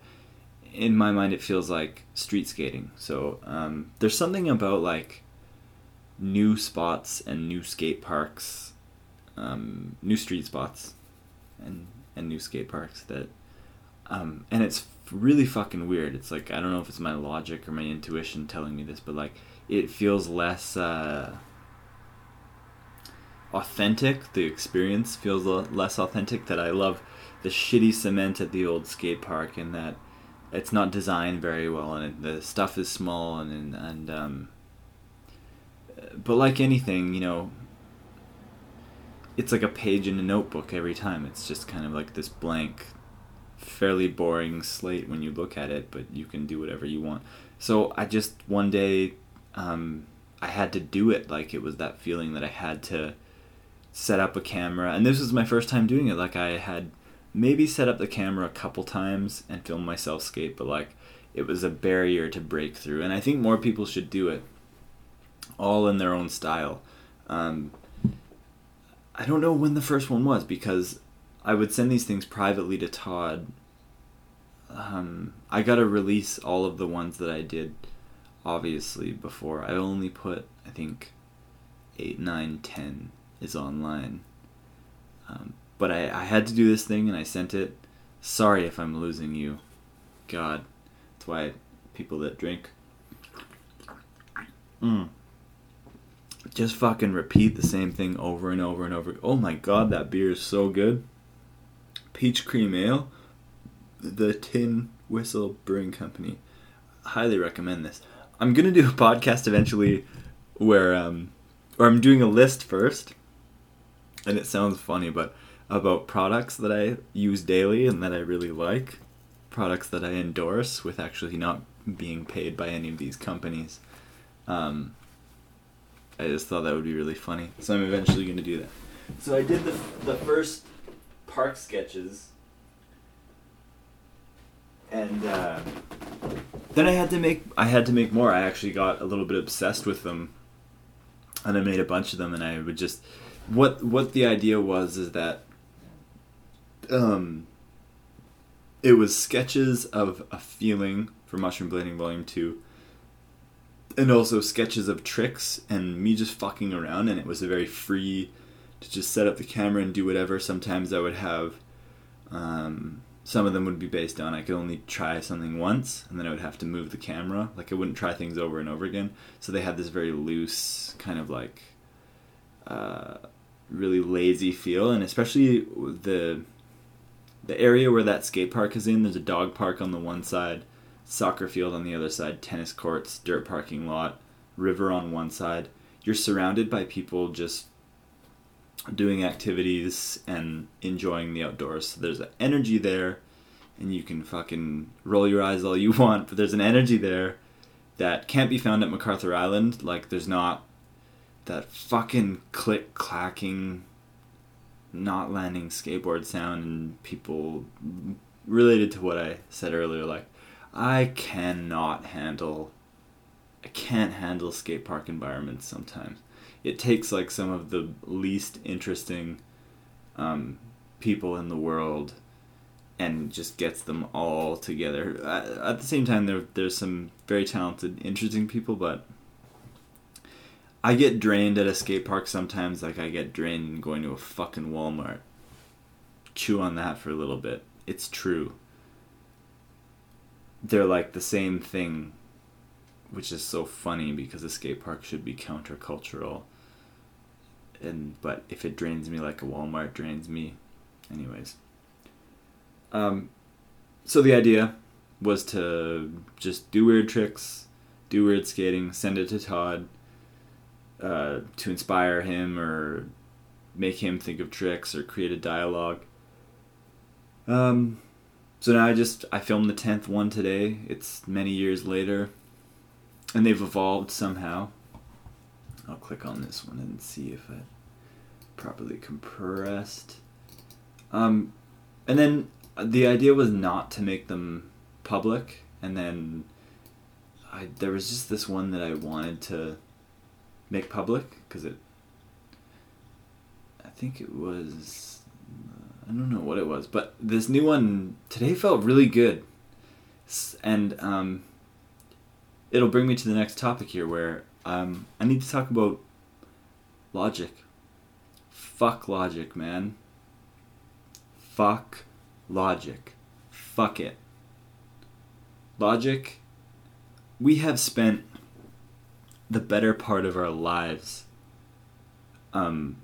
in my mind it feels like street skating. So um, there's something about like new spots and new skate parks um, new street spots and and new skate parks that um, and it's really fucking weird. It's like I don't know if it's my logic or my intuition telling me this, but like it feels less uh, authentic. The experience feels less authentic. That I love the shitty cement at the old skate park, and that it's not designed very well, and the stuff is small, and and, and um, but like anything, you know, it's like a page in a notebook every time. It's just kind of like this blank, fairly boring slate when you look at it, but you can do whatever you want. So I just one day, um, I had to do it. Like it was that feeling that I had to set up a camera, and this was my first time doing it. Like I had maybe set up the camera a couple times and filmed myself skate, but like it was a barrier to break through, and I think more people should do it, all in their own style. Um, I don't know when the first one was because I would send these things privately to Todd. Um, I got to release all of the ones that I did, obviously, before. I only put, I think, 8, 9, 10 is online. Um, but I, I had to do this thing and I sent it. Sorry if I'm losing you. God. That's why people that drink. Mm just fucking repeat the same thing over and over and over. Oh my god, that beer is so good. Peach Cream Ale, the Tin Whistle Brewing Company. Highly recommend this. I'm gonna do a podcast eventually where um or I'm doing a list first. And it sounds funny, but about products that I use daily and that I really like. Products that I endorse with actually not being paid by any of these companies. Um, I just thought that would be really funny. So I'm eventually going to do that. So I did the the first park sketches, and uh, then I had to make I had to make more. I actually got a little bit obsessed with them, and I made a bunch of them. And I would just what what the idea was is that um, it was sketches of a feeling for Mushroom Blading Volume Two and also sketches of tricks and me just fucking around and it was a very free to just set up the camera and do whatever. Sometimes i would have um, some of them would be based on i could only try something once and then i would have to move the camera. Like i wouldn't try things over and over again. So they had this very loose kind of like uh, really lazy feel and especially the the area where that skate park is in there's a dog park on the one side soccer field on the other side, tennis courts, dirt parking lot, river on one side. You're surrounded by people just doing activities and enjoying the outdoors. So there's an energy there, and you can fucking roll your eyes all you <laughs> want, but there's an energy there that can't be found at MacArthur Island. Like, there's not that fucking click clacking, not landing skateboard sound, and people related to what I said earlier, like I cannot handle I can't handle skate park environments sometimes. It takes like some of the least interesting um, people in the world and just gets them all together. At the same time, there there's some very talented, interesting people, but I get drained at a skate park sometimes. Like I get drained going to a fucking Walmart. Chew on that for a little bit. It's true they're like the same thing, which is so funny because a skate park should be countercultural. And but if it drains me like a Walmart drains me, anyways. Um, so the idea was to just do weird tricks, do weird skating, send it to Todd uh, to inspire him or make him think of tricks or create a dialogue. Um, so now I just I filmed the tenth one today. It's many years later, and they've evolved somehow. I'll click on this one and see if I properly compressed. Um, and then the idea was not to make them public, and then I there was just this one that I wanted to make public because it. I think it was I don't know what it was, but this new one today felt really good, and um, it'll bring me to the next topic here, where um, I need to talk about logic. Fuck logic, man. Fuck logic. Fuck it. Logic. We have spent the better part of our lives. Um,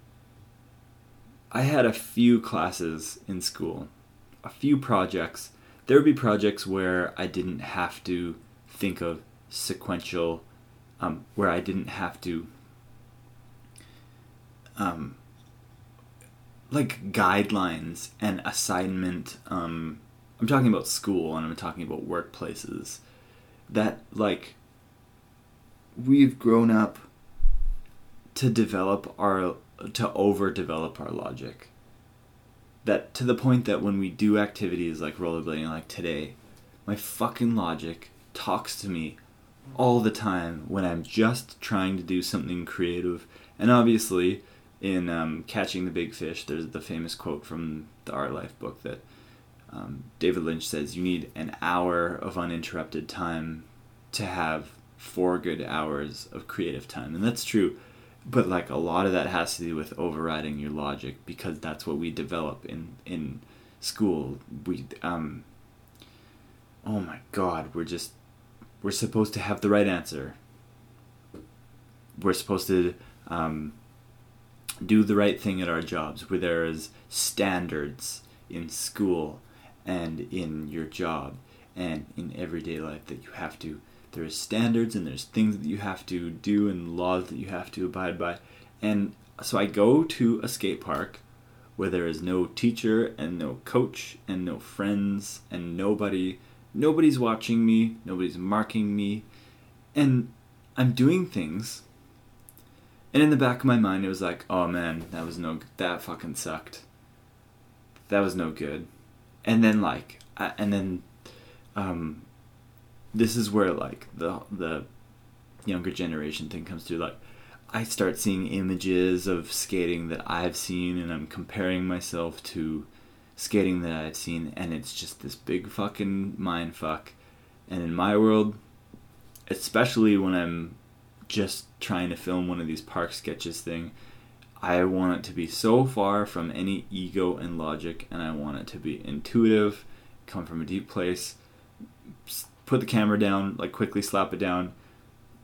I had a few classes in school, a few projects. There would be projects where I didn't have to think of sequential, um, where I didn't have to, um, like guidelines and assignment. Um, I'm talking about school and I'm talking about workplaces. That like we've grown up to develop our to overdevelop our logic that to the point that when we do activities like rollerblading like today my fucking logic talks to me all the time when i'm just trying to do something creative and obviously in um, catching the big fish there's the famous quote from the art life book that um, david lynch says you need an hour of uninterrupted time to have four good hours of creative time. And that's true. But like a lot of that has to do with overriding your logic because that's what we develop in in school. We um oh my god, we're just we're supposed to have the right answer. We're supposed to um, do the right thing at our jobs, where there is standards in school and in your job and in everyday life that you have to there's standards and there's things that you have to do and laws that you have to abide by. And so I go to a skate park where there is no teacher and no coach and no friends and nobody nobody's watching me, nobody's marking me. And I'm doing things. And in the back of my mind it was like, "Oh man, that was no that fucking sucked." That was no good. And then like I, and then um this is where like the the younger generation thing comes through like I start seeing images of skating that I've seen and I'm comparing myself to skating that I've seen and it's just this big fucking mind fuck. And in my world, especially when I'm just trying to film one of these park sketches thing, I want it to be so far from any ego and logic and I want it to be intuitive, come from a deep place, put the camera down, like quickly slap it down.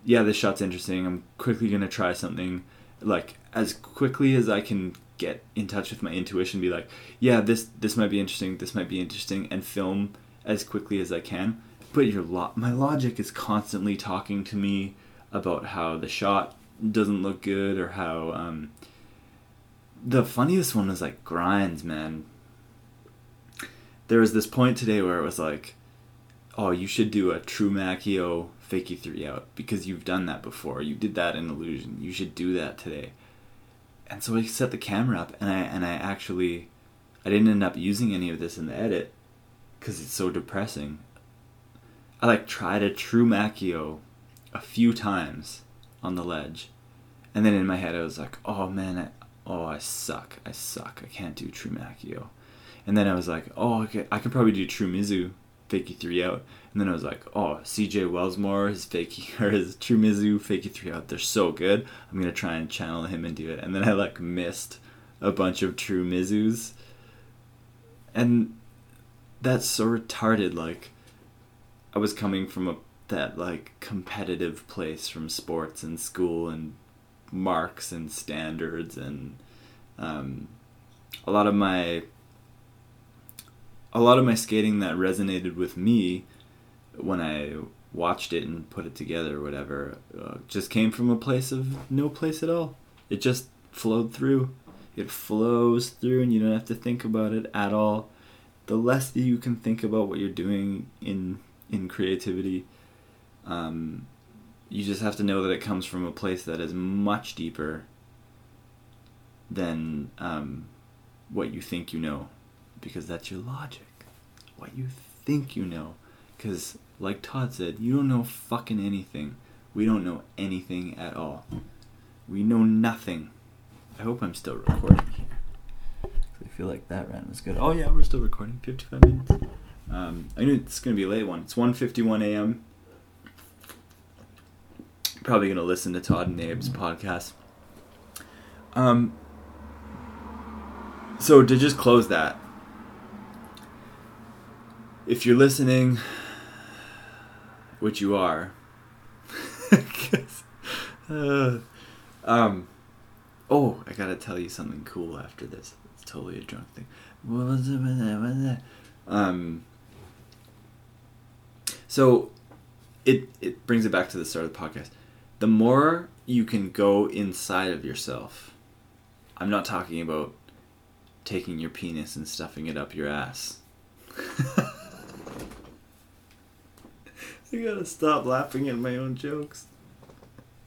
Yeah, this shot's interesting. I'm quickly gonna try something, like as quickly as I can get in touch with my intuition. Be like, yeah, this this might be interesting. This might be interesting, and film as quickly as I can. But your lo- my logic is constantly talking to me about how the shot doesn't look good or how um, the funniest one was like grinds, man. There was this point today where it was like, oh, you should do a true Makio fakie three out because you've done that before. You did that in Illusion. You should do that today. And so I set the camera up, and I and I actually, I didn't end up using any of this in the edit because it's so depressing. I like tried a true Makio a few times on the ledge, and then in my head I was like, oh man, I, oh I suck, I suck, I can't do true Makio. And then I was like, oh, okay, I could probably do true Mizou fakie three out. And then I was like, oh, CJ Wellsmore, his fakie <laughs> or his True Mizou fakie three out, they're so good. I'm gonna try and channel him and do it. And then I like missed a bunch of True Mizous. And that's so retarded. Like I was coming from a that like competitive place from sports and school and marks and standards and um, a lot of my a lot of my skating that resonated with me when I watched it and put it together or whatever uh, just came from a place of no place at all. It just flowed through. It flows through and you don't have to think about it at all. The less that you can think about what you're doing in in creativity, um, you just have to know that it comes from a place that is much deeper than um, what you think you know because that's your logic. What you think you know. Because, like Todd said, you don't know fucking anything. We don't know anything at all. We know nothing. I hope I'm still recording here. I feel like that rant was good. Oh yeah, we're still recording. 55 minutes. Um, I knew it's gonna be a late one. It's 1:51 a.m. Probably gonna listen to Todd and Abe's podcast. Um. So to just close that, if you're listening, which you are, <laughs> Uh, um, oh, I gotta tell you something cool after this. It's totally a drunk thing. What was it? Um, so it it brings it back to the start of the podcast. The more you can go inside of yourself, I'm not talking about taking your penis and stuffing it up your ass. <laughs> <laughs> I gotta stop laughing at my own jokes.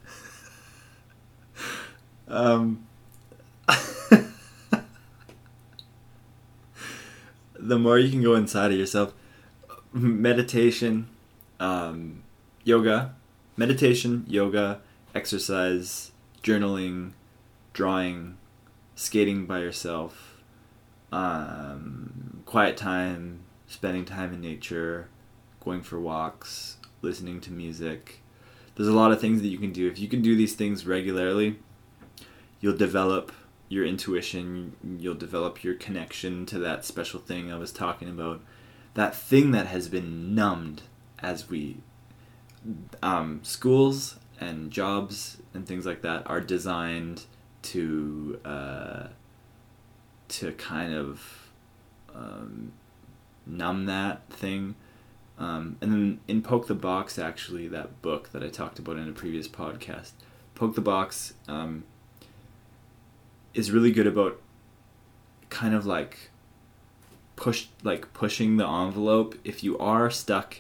<laughs> um, <laughs> the more you can go inside of yourself, meditation, um, yoga, meditation, yoga, exercise, journaling, drawing, skating by yourself, um, quiet time, spending time in nature, going for walks, listening to music. There's a lot of things that you can do. If you can do these things regularly, you'll develop your intuition, you'll develop your connection to that special thing I was talking about. That thing that has been numbed as we um, schools and jobs and things like that are designed to uh, to kind of um, numb that thing. Um, and then in Poke the Box, actually, that book that I talked about in a previous podcast, Poke the Box um, is really good about kind of like push like pushing the envelope. If you are stuck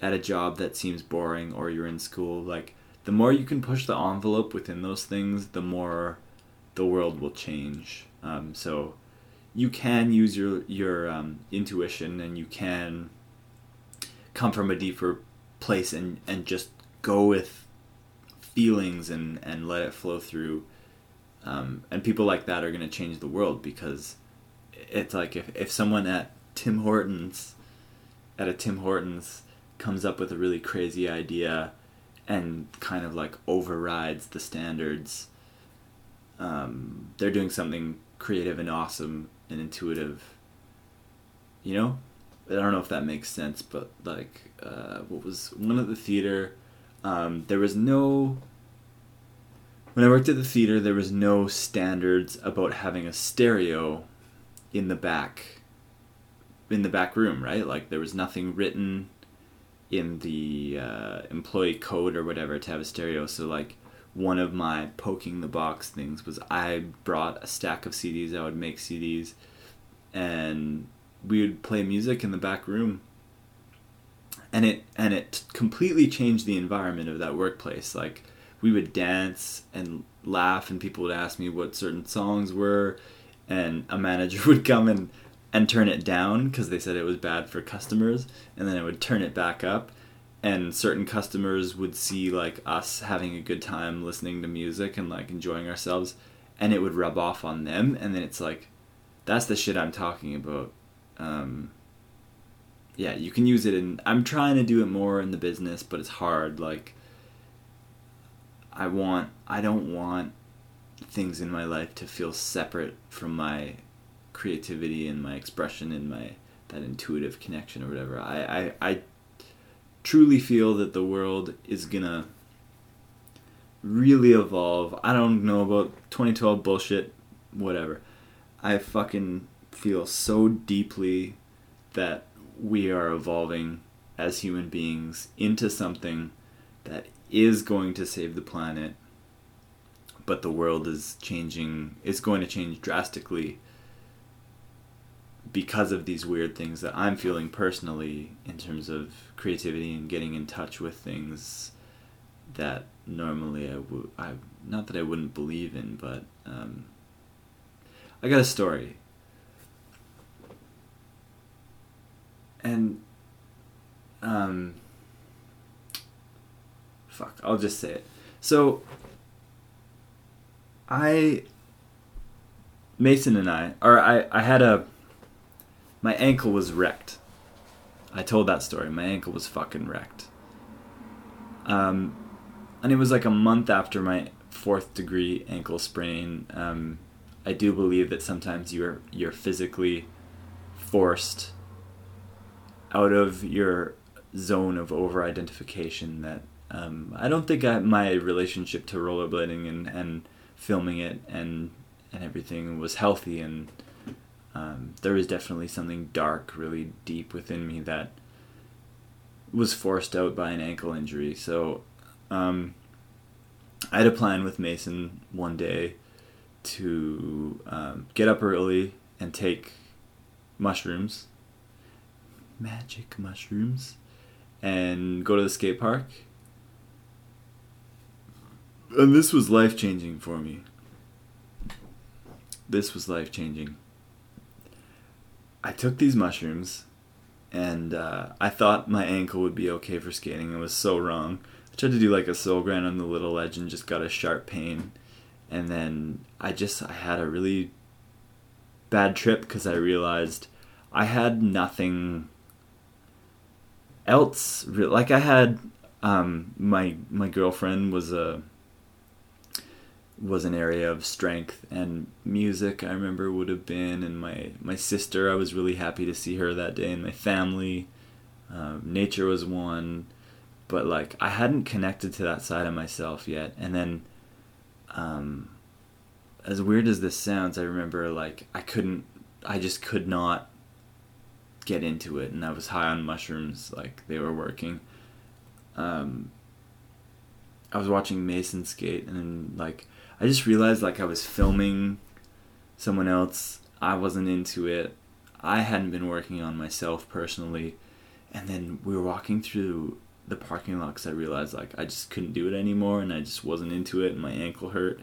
at a job that seems boring or you're in school like the more you can push the envelope within those things the more the world will change. Um, so you can use your your um, intuition and you can come from a deeper place and and just go with feelings and and let it flow through. Um, and people like that are going to change the world because it's like if, if someone at Tim Hortons at a Tim Hortons comes up with a really crazy idea and kind of like overrides the standards um, they're doing something creative and awesome and intuitive. You know i don't know if that makes sense but like uh, what was one at the theater um, there was no when I worked at the theater, there was no standards about having a stereo in the back in the back room, right? Like there was nothing written in the uh, employee code or whatever to have a stereo. So like one of my poking the box things was I brought a stack of CDs. I would make CDs, and we would play music in the back room. And it and it completely changed the environment of that workplace. Like we would dance and laugh and people would ask me what certain songs were and a manager <laughs> would come and and turn it down because they said it was bad for customers and then I would turn it back up and certain customers would see like us having a good time listening to music and like enjoying ourselves and it would rub off on them and then it's like that's the shit I'm talking about um, yeah you can use it in I'm trying to do it more in the business but it's hard like I want I don't want things in my life to feel separate from my creativity and my expression and my that intuitive connection or whatever. I, I, I truly feel that the world is gonna really evolve. I don't know about 2012 bullshit, whatever. I fucking feel so deeply that we are evolving as human beings into something that is going to save the planet, but the world is changing, is going to change drastically because of these weird things that I'm feeling personally in terms of creativity and getting in touch with things that normally I would, I, not that I wouldn't believe in, but um, I got a story. And um, fuck, I'll just say it. So I Mason and I or I I had a my ankle was wrecked. I told that story. My ankle was fucking wrecked. Um and it was like a month after my fourth degree ankle sprain. Um I do believe that sometimes you're you're physically forced out of your zone of over identification that Um, I don't think I, my relationship to rollerblading and, and filming it and and everything was healthy and um, there was definitely something dark, really deep within me that was forced out by an ankle injury. So um, I had a plan with Mason one day to um, get up early and take mushrooms, magic mushrooms, and go to the skate park. And this was life changing for me. This was life changing. I took these mushrooms and uh, I thought my ankle would be okay for skating. I was so wrong. I tried to do like a soul grind on the little ledge and just got a sharp pain. And then I just I had a really bad trip because I realized I had nothing else. Like I had um, my my girlfriend was a was an area of strength and music I remember would have been and my my sister I was really happy to see her that day and my family um, nature was one but like I hadn't connected to that side of myself yet and then um, as weird as this sounds I remember like I couldn't I just could not get into it and I was high on mushrooms like they were working um, I was watching Mason skate and like I just realized like I was filming someone else. I wasn't into it. I hadn't been working on myself personally. And then we were walking through the parking lot because I realized like I just couldn't do it anymore and I just wasn't into it and my ankle hurt.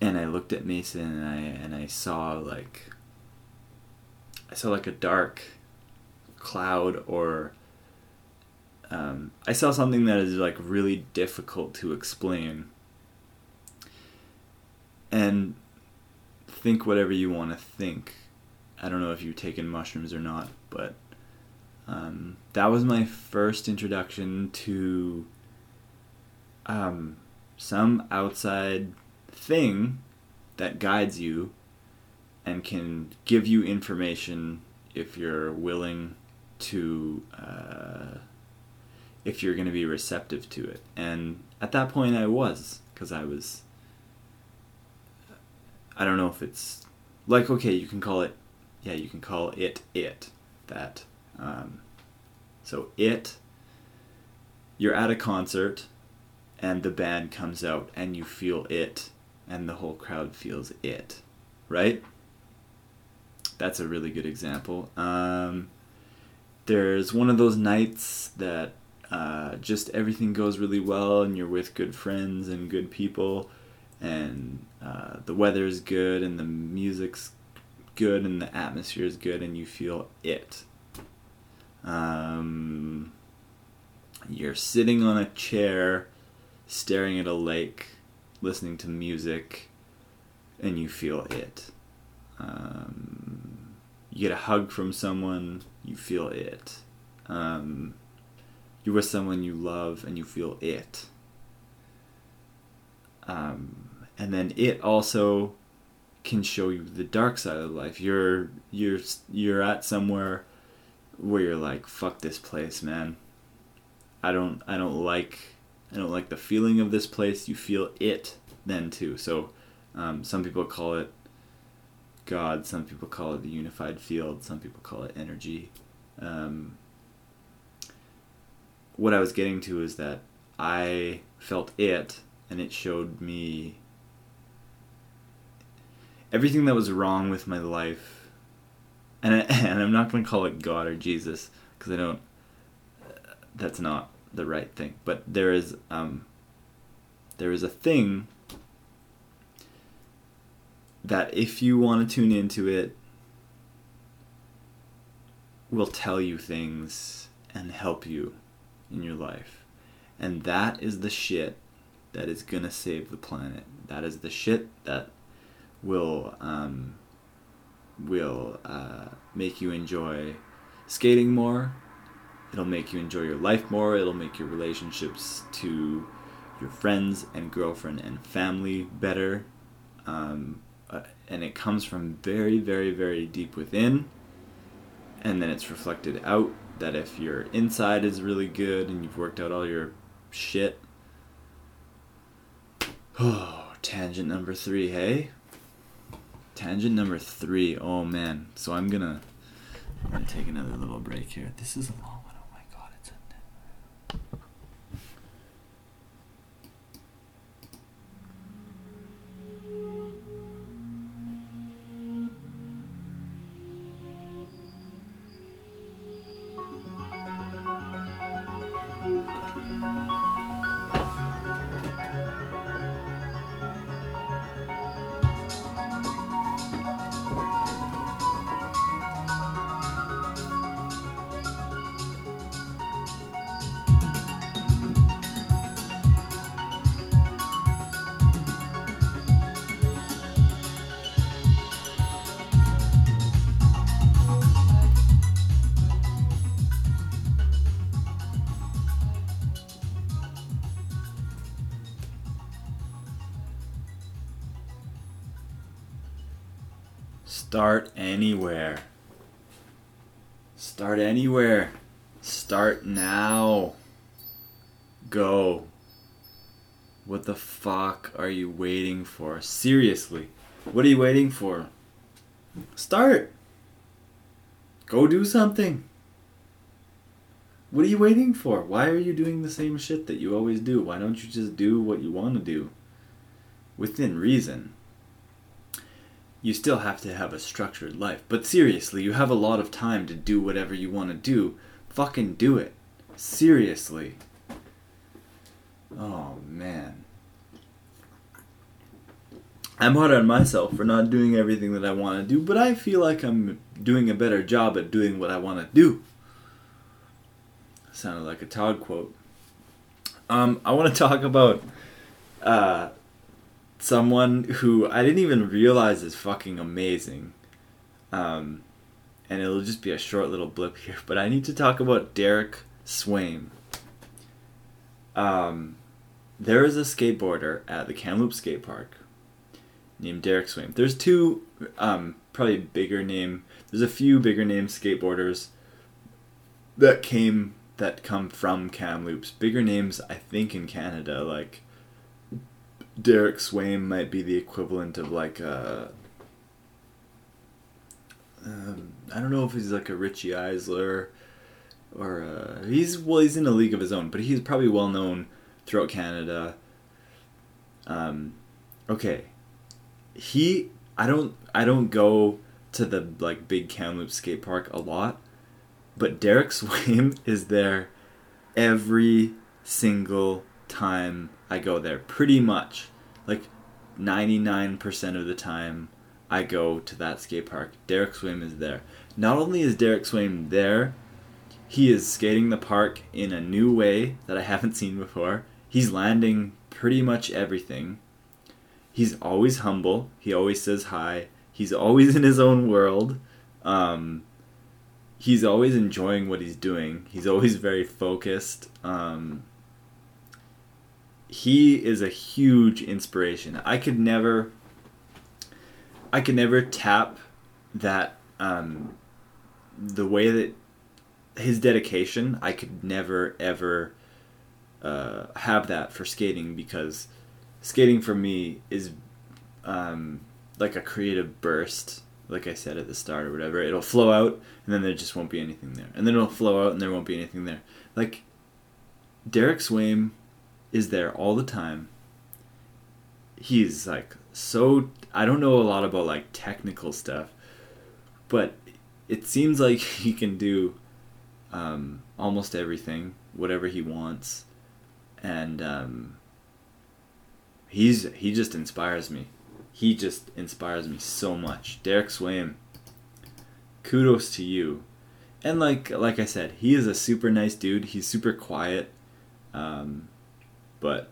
And I looked at Mason and I and I saw like saw like a dark cloud or um, I saw something that is like really difficult to explain and think whatever you want to think. I don't know if you've taken mushrooms or not, but um, that was my first introduction to um, some outside thing that guides you and can give you information if you're willing to uh, if you're going to be receptive to it and at that point i was because i was I don't know if it's like okay, you can call it yeah, you can call it it that. Um, so it you're at a concert and the band comes out and you feel it and the whole crowd feels it, right? That's a really good example. Um, there's one of those nights that uh, just everything goes really well and you're with good friends and good people and uh, the weather is good and the music's good and the atmosphere is good and you feel it. Um, you're sitting on a chair, staring at a lake, listening to music, and you feel it. Um, you get a hug from someone, you feel it. Um, you're with someone you love and you feel it. Um, and then it also can show you the dark side of life. You're you're you're at somewhere where you're like, fuck this place, man. I don't I don't like I don't like the feeling of this place. You feel it then too. So um, some people call it God. Some people call it the unified field. Some people call it energy. Um, what I was getting to is that I felt it, and it showed me everything that was wrong with my life, and I, <laughs> and I'm not going to call it God or Jesus because I don't. That's not the right thing. But there is um. There is a thing that if you want to tune into it will tell you things and help you in your life. And that is the shit that is going to save the planet. That is the shit that will um, will uh, make you enjoy skating more. It'll make you enjoy your life more. It'll make your relationships to your friends and girlfriend and family better. Um, and it comes from very, very, very deep within. And then it's reflected out that if your inside is really good and you've worked out all your shit. Oh, <sighs> tangent number three, hey? Tangent number three. Oh man. So I'm gonna I'm gonna take another little break here. This is a long one. Oh my god, it's a anywhere. Start anywhere. Start now. Go. What the fuck are you waiting for? Seriously. What are you waiting for? Start. Go do something. What are you waiting for? Why are you doing the same shit that you always do? Why don't you just do what you want to do? Within reason you still have to have a structured life. But seriously, you have a lot of time to do whatever you want to do. Fucking do it. Seriously. Oh, man. I'm hard on myself for not doing everything that I want to do, but I feel like I'm doing a better job at doing what I want to do. Sounded like a Todd quote. Um, I want to <laughs> talk about uh, someone who I didn't even realize is fucking amazing. Um, and it'll just be a short little blip here, but I need to talk about Derek Swaim. Um, there is a skateboarder at the Kamloops skate park named Derek Swaim. There's two, um, probably bigger name. There's a few bigger name skateboarders that came that come from Kamloops. Bigger names, I think, in Canada, like Derek Swaim might be the equivalent of like a. Um, I don't know if he's like a Richie Eisler or a, he's well he's in a league of his own, but he's probably well known throughout Canada. Um, okay, he I don't I don't go to the like big Kamloops skate park a lot, but Derek <laughs> Swaim is there every single time I go there. Pretty much. Like 99% of the time I go to that skate park, Derek Swaim is there. Not only is Derek Swaim there, he is skating the park in a new way that I <laughs> haven't seen before. He's landing pretty much everything. He's always humble. He always says hi. He's always in his own world. Um, he's always enjoying what he's doing. He's always very focused. Um, he is a huge inspiration. I could never I could never tap that um, the way that his dedication. I could never ever uh, have that for skating because skating for me is um, like a creative burst. Like I said at the start or whatever, it'll flow out and then there just won't be anything there, and then it'll flow out and there won't be anything there. Like Derek Swaim is there all the time. He's like so I don't know a lot about like technical stuff, but it seems like <laughs> he can do um, almost everything, whatever he wants, and um, he's he just inspires me. He just inspires me so much. Derek Swaim, kudos to you. And like like I said, he is a super nice dude. He's super quiet. Um, but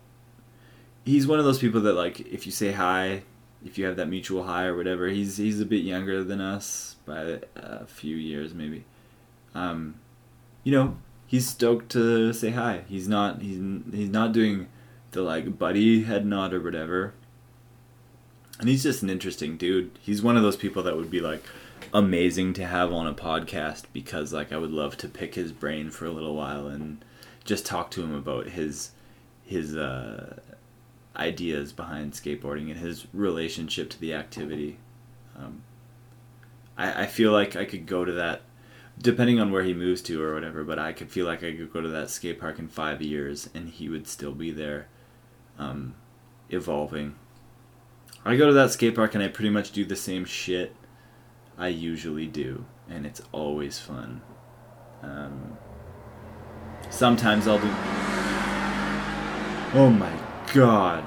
he's one of those people that like if you say hi, if you have that mutual hi or whatever, he's he's a bit younger than us by a few years maybe. Um, you know, he's stoked to say hi. He's not he's he's not doing the like buddy head nod or whatever. And he's just an interesting dude. He's one of those people that would be like amazing to have on a podcast because like I would love to pick his brain for a little while and just talk to him about his his uh, ideas behind skateboarding and his relationship to the activity. Um, I, I feel like I could go to that, depending on where he moves to or whatever, but I could feel like I could go to that skate park in five years and he would still be there, um, evolving. I go to that skate park and I pretty much do the same shit I usually do, and it's always fun. Um, sometimes I'll do. Oh my god.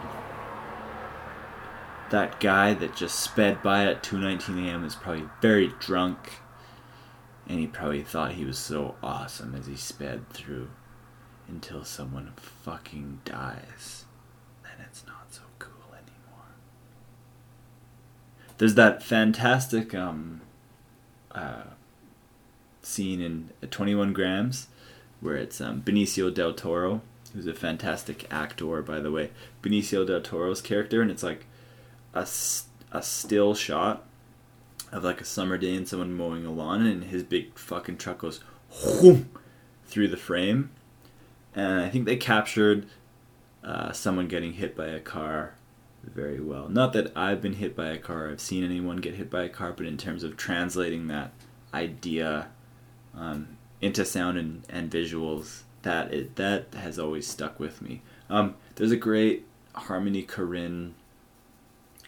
That guy that just sped by at 2:19 a.m. is probably very drunk, and he probably thought he was so awesome as he sped through, until someone fucking dies. Then it's not so cool anymore. There's that fantastic um, uh, scene in 21 Grams where it's um, Benicio del Toro, who's a fantastic actor, by the way. Benicio del Toro's character, and it's like a, a still shot of like a summer day and someone mowing a lawn, and his big fucking truck goes whoom, through the frame. And I think they captured uh, someone getting hit by a car very well. Not that I've been hit by a car, I've seen anyone get hit by a car, but in terms of translating that idea um, into sound and, and visuals, that it, that has always stuck with me. Um, there's a great Harmony Korine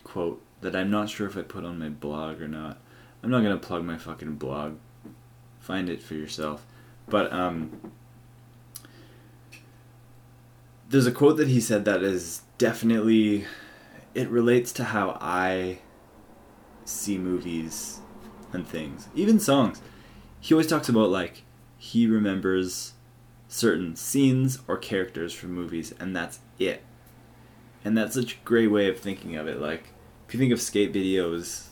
quote that I'm not sure if I put on my blog or not. I'm not gonna plug my fucking blog. Find it for yourself. But um, there's a quote that he said that is definitely it relates to how I see movies and things, even songs. He always talks about like he remembers certain scenes or characters from movies, and that's it. And that's such a great way of thinking of it. Like, if you think of skate videos,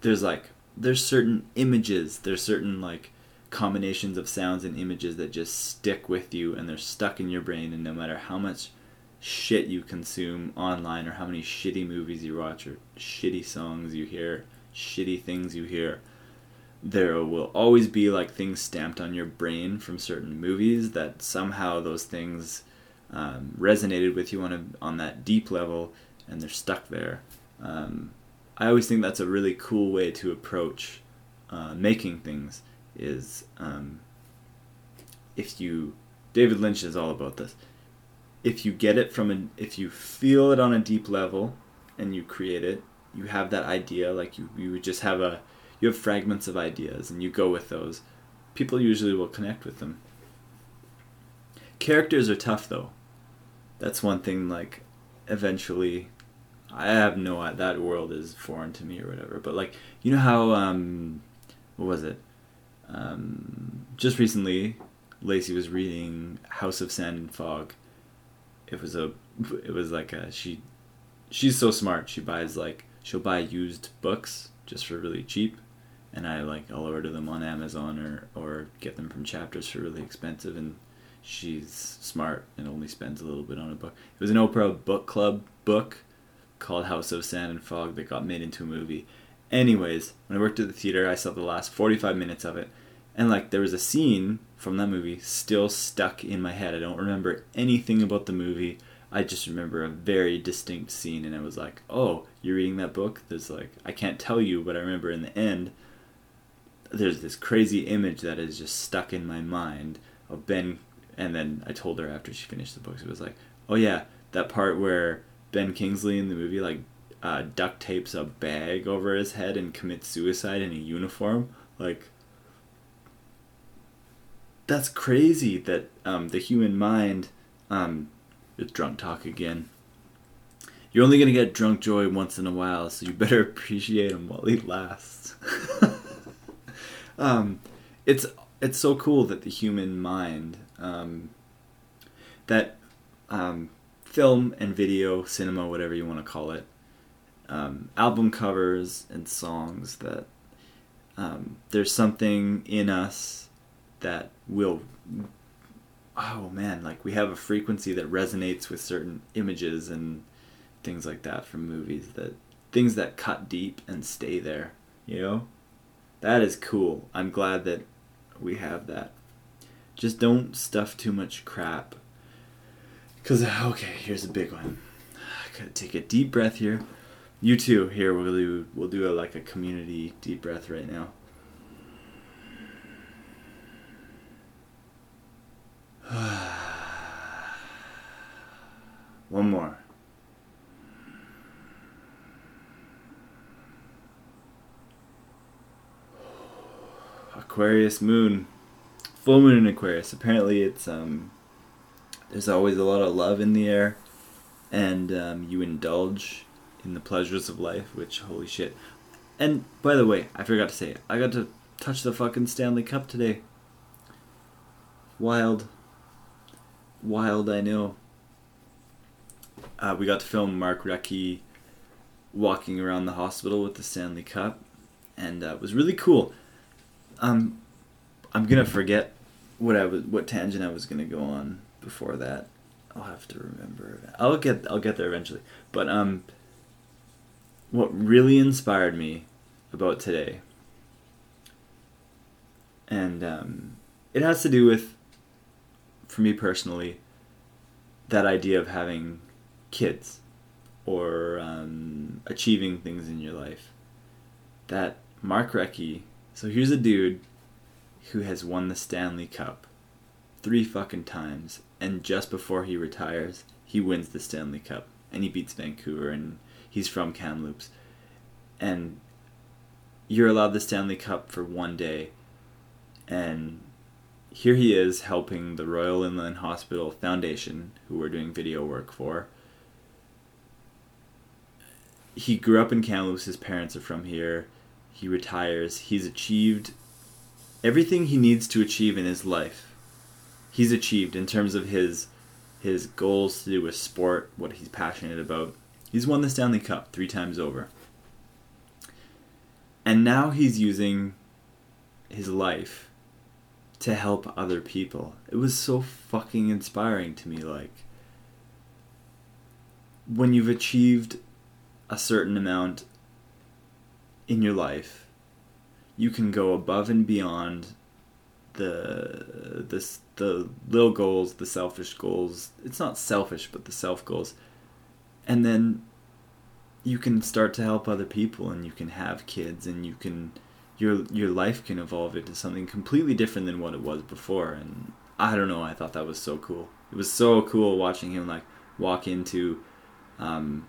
there's like there's certain images, there's certain like combinations of sounds and images that just stick with you and they're stuck in your brain and no matter how much shit you consume online or how many shitty movies you watch or shitty songs you hear, shitty things you hear, there will always be like things stamped on your brain from certain movies that somehow those things um, resonated with you on a, on that deep level and they're stuck there. Um, I always think that's a really cool way to approach uh, making things. Is um, if you David Lynch is all about this if you get it from an if you feel it on a deep level and you create it you have that idea like you you would just have a you have fragments of ideas and you go with those. People usually will connect with them. Characters are tough though. That's one thing like eventually i have no idea that world is foreign to me or whatever but like you know how um what was it? Um just recently lacey was reading house of sand and fog. It was a it was like a she she's so smart she buys like she'll buy used books just for really cheap and i like i'll order them on amazon or or get them from chapters for really expensive and she's smart and only spends a little bit on a book it was an oprah book club book called house of sand and fog that got made into a movie anyways when i worked at the theater i saw the last 45 minutes of it and like there was a scene from that movie still stuck in my head. I don't remember anything about the movie. I just remember a very distinct scene, and it was like, "Oh, you're reading that book." There's like, I can't tell you, but I remember in the end, there's this crazy image that is just stuck in my mind of Ben. And then I told her after she finished the book, it was like, "Oh yeah, that part where Ben Kingsley in the movie like uh, duct tapes a bag over his head and commits suicide in a uniform." Like that's crazy that um, the human mind um, it's drunk talk again you're only going to get drunk joy once in a while so you better <laughs> appreciate him while he lasts <laughs> um, it's it's so cool that the human mind um, that um, film and video cinema whatever you want to call it um, album covers and songs that there's something in us that will oh man like we have a frequency that resonates with certain images and things like that from movies that things that cut deep and stay there you know that is cool i'm glad that we have that just don't stuff too much crap Because, uh, okay, here's a big one. I <sighs> gotta take a deep breath here. You too. Here, we'll do, we'll do a, like a community deep breath right now. <sighs> One more. Aquarius moon. Full moon in Aquarius. Apparently it's um there's always a lot of love in the air and um, you indulge in the pleasures of life, which holy shit. And by the way, I forgot to say, I got to touch the fucking Stanley Cup today. Wild. Wild, I know. Uh, we got to film Mark Recchi walking around the hospital with the Stanley Cup, and uh, it was really cool. Um, I'm gonna forget what I was, what tangent I was gonna go on before that. I'll have to remember. I'll get, I'll get there eventually. But um, what really inspired me about today, and um, it has to do with, for me personally, that idea of having kids or um, achieving things in your life. That Mark Recchi, so here's a dude who has won the Stanley Cup three fucking times, and just before he retires, he wins the Stanley Cup and he beats Vancouver, and he's from Kamloops. And you're allowed the Stanley Cup for one day, and here he is helping the Royal Inland Hospital Foundation, who we're doing video work for, he grew up in Kamloops. His parents are from here. He retires. He's achieved everything he needs to achieve in his life. He's achieved in terms of his his goals to do with sport, what he's passionate about. He's won the Stanley Cup three times over. And now he's using his life to help other people. It was so fucking inspiring to me like when you've achieved a certain amount in your life, you can go above and beyond the the the little goals, the selfish goals. It's not selfish, but the self goals, and then you can start to help other people, and you can have kids, and you can your your life can evolve into something completely different than what it was before. And I don't know, I thought that was so cool. It was so cool watching him like walk into um,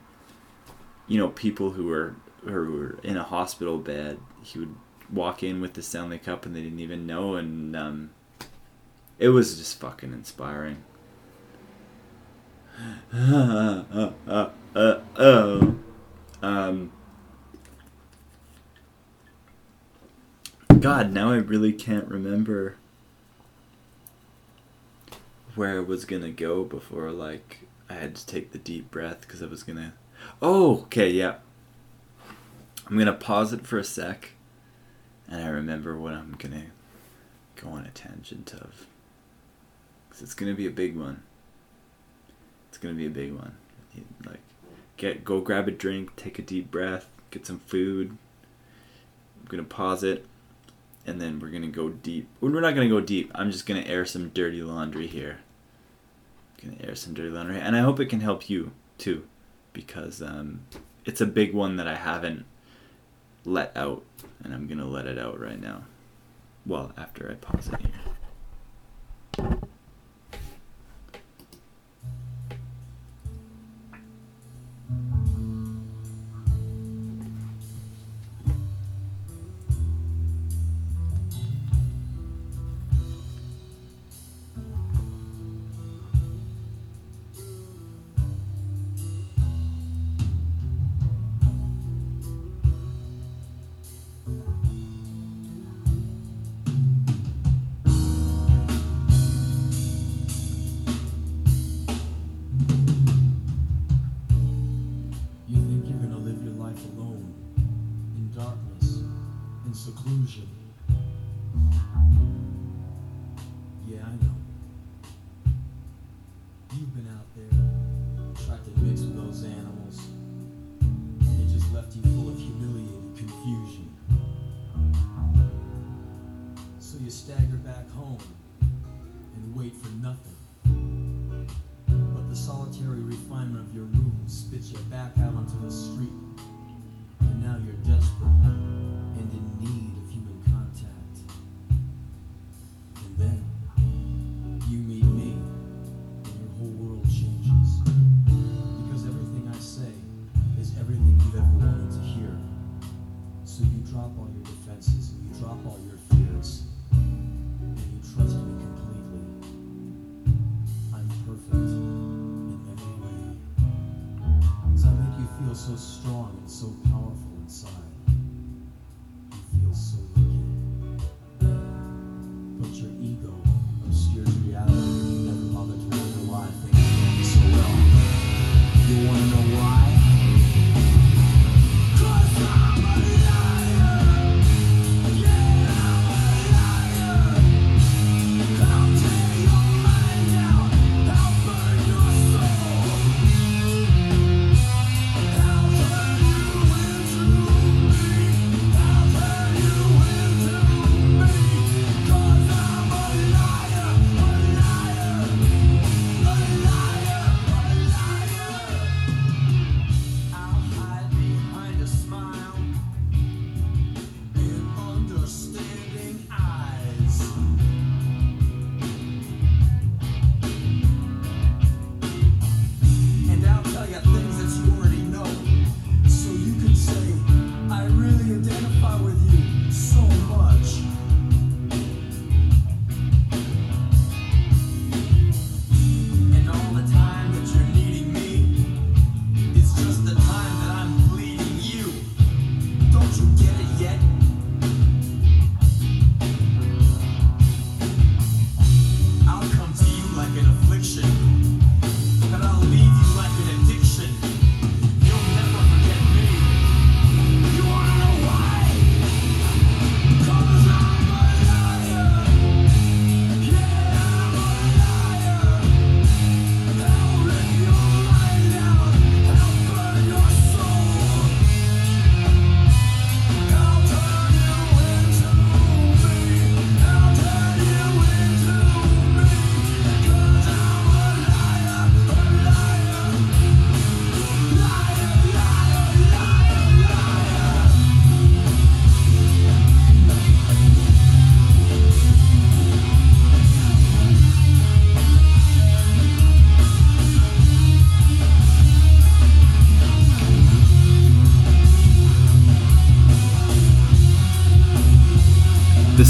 you know, people who were were in a hospital bed, he would walk in with the Stanley Cup and they didn't even know, and um, it was just fucking inspiring. uh, uh, uh, oh. Um, God, now I really can't remember where I was gonna go before, like, I had to take the deep breath because I was gonna Oh, okay, yeah. I'm gonna pause it for a sec, and I remember what I'm gonna go on a tangent of. Cause it's gonna be a big one. It's gonna be a big one. Like, get go grab a drink, take a deep breath, get some food. I'm gonna pause it, and then we're gonna go deep. We're not gonna go deep. I'm just gonna air some dirty laundry here. I'm gonna air some dirty laundry, and I hope it can help you too because um, it's a big one that I haven't let out, and I'm gonna let it out right now. Well, after I pause it here.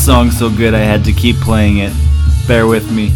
song's so good I had to keep playing it. Bear with me.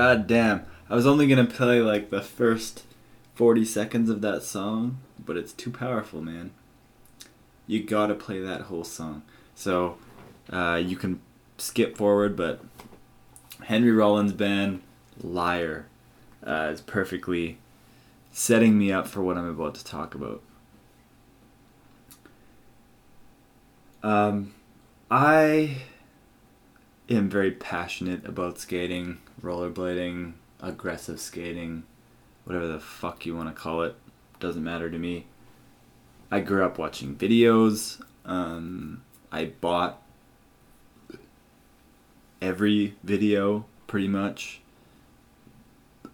God damn. I was only gonna play like the first 40 seconds of that song, but it's too powerful, man. You gotta play that whole song. So, uh, you can skip forward, but Henry Rollins Band, Liar, uh, is perfectly setting me up for what I'm about to talk about. Um, I am very passionate about skating, rollerblading, aggressive skating, whatever the fuck you want to call it. Doesn't matter to me. I grew up watching videos. Um, I bought every video pretty much.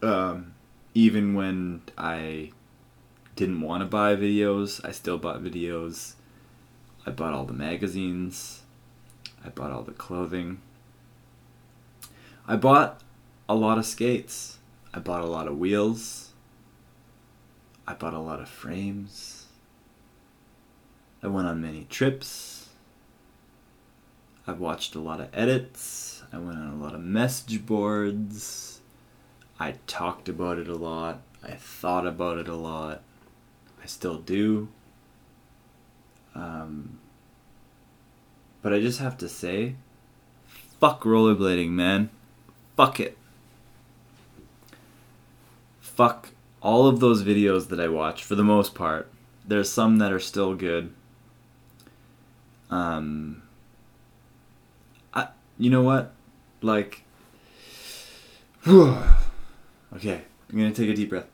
Um, even when I didn't want to buy videos, I still bought videos. I bought all the magazines. I bought all the clothing. I bought a lot of skates. I bought a lot of wheels. I bought a lot of frames. I went on many trips. I watched a lot of edits. I went on a lot of message boards. I talked about it a lot. I thought about it a lot. I still do. Um, but I just have to say, fuck rollerblading, man. Fuck it. Fuck all of those videos that I watch for the most part. There's some that are still good. Um, I, you know what? Like, <sighs> okay, I'm gonna take a deep breath.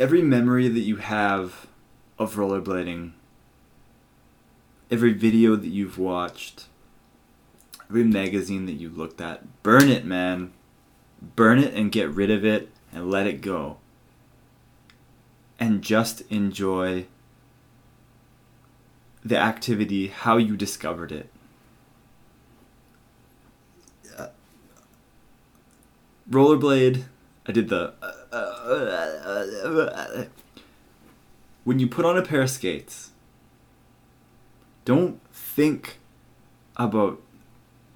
Every memory that you have of rollerblading, every video that you've watched, every magazine that you looked at, burn it, man. Burn it and get rid of it and let it go. And just enjoy the activity, how you discovered it. Uh, rollerblade, I did the. when you put on a pair of skates, don't think about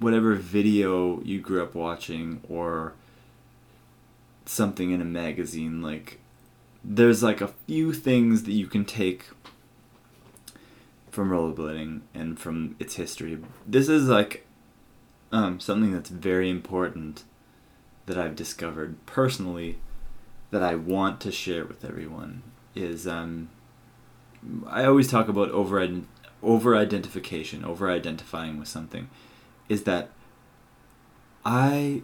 whatever video you grew up watching or something in a magazine. Like, there's like a few things that you can take from rollerblading and from its history. This is like um, something that's very important that I've discovered personally that I want to share with everyone is um, I always talk about over over identification, over identifying with something, is that I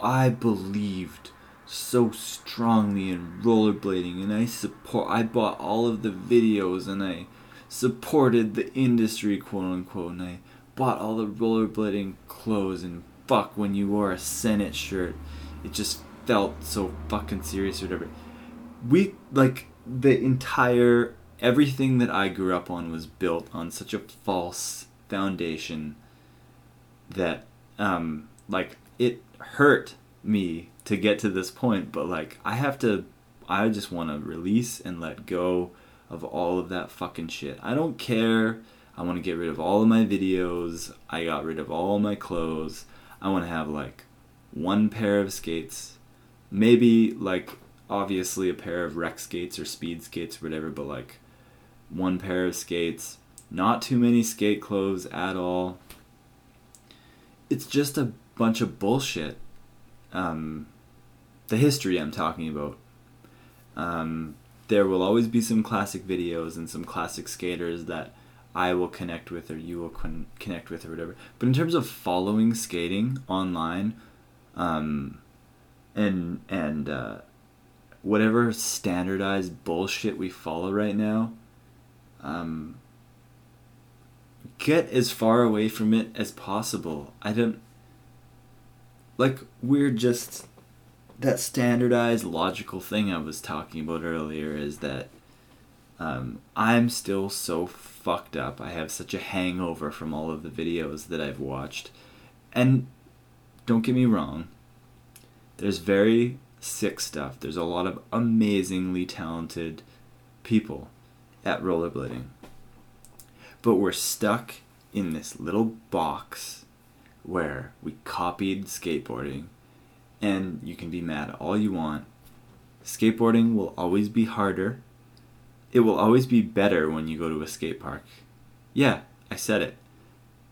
I believed so strongly in rollerblading and I support I bought all of the videos and I supported the industry quote unquote and I bought all the rollerblading clothes and fuck when you wore a Senate shirt it just felt so fucking serious or whatever. We like the entire everything that I grew up on was built on such a false foundation that um like it hurt me to get to this point but like I have to I just want to release and let go of all of that fucking shit. I don't care. I want to get rid of all of my videos. I got rid of all my clothes. I want to have like one pair of skates. Maybe like obviously a pair of rec skates or speed skates or whatever, but like one pair of skates. Not too many skate clothes at all. It's just a bunch of bullshit. Um, the history I'm talking about. Um, there will always be some classic videos and some classic skaters that I will connect with or you will con- connect with or whatever. But in terms of following skating online, um, and and uh, whatever standardized bullshit we follow right now, um, get as far away from it as possible. I don't like we're just that standardized logical thing I was talking about earlier is that um, I'm still so fucked up. I have such a hangover from all of the videos that I've watched. And don't get me wrong, there's very sick stuff. There's a lot of amazingly talented people at rollerblading. But we're stuck in this little box where we copied skateboarding. And you can be mad all you want. Skateboarding will always be harder. It will always be better when you go to a skate park. Yeah i said it.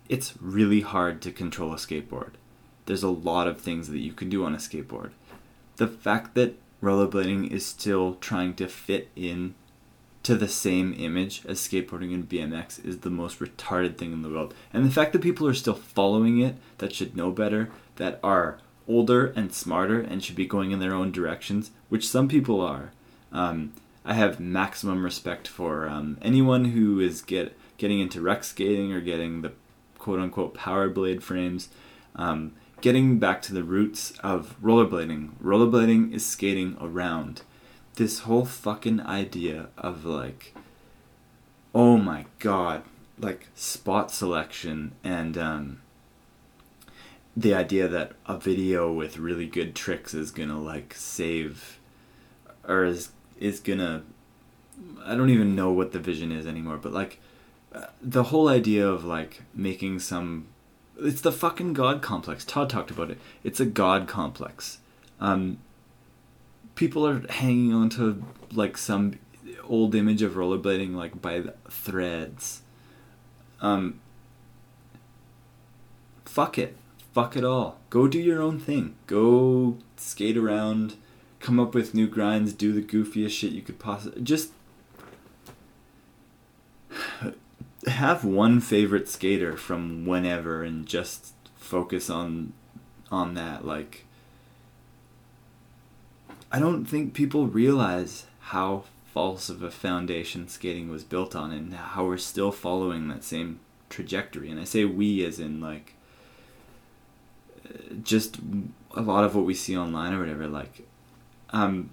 It's really hard to control a skateboard. There's a lot of things that you can do on a skateboard. The fact that rollerblading is still trying to fit in to the same image as skateboarding and BMX is the most retarded thing in the world. And the fact that people are still following it, that should know better, that are older and smarter and should be going in their own directions, which some people are. Um, I have maximum respect for um, anyone who is get getting into rec skating or getting the quote unquote power blade frames. Um, getting back to the roots of rollerblading. Rollerblading is skating around this whole fucking idea of like oh my god like spot selection and um the idea that a video with really good tricks is gonna like save or is is gonna I don't even know what the vision is anymore but like uh, the whole idea of like making some it's the fucking god complex. Todd talked about it. It's a god complex. Um people are hanging on to like some old image of rollerblading like by threads. Um fuck it. Fuck it all. Go do your own thing. Go skate around, come up with new grinds, do the goofiest shit you could possibly just <sighs> have one favorite skater from whenever and just focus on on that like I don't think people realize how false of a foundation skating was built on and how we're still following that same trajectory. And I say we as in like uh, just a lot of what we see online or whatever like um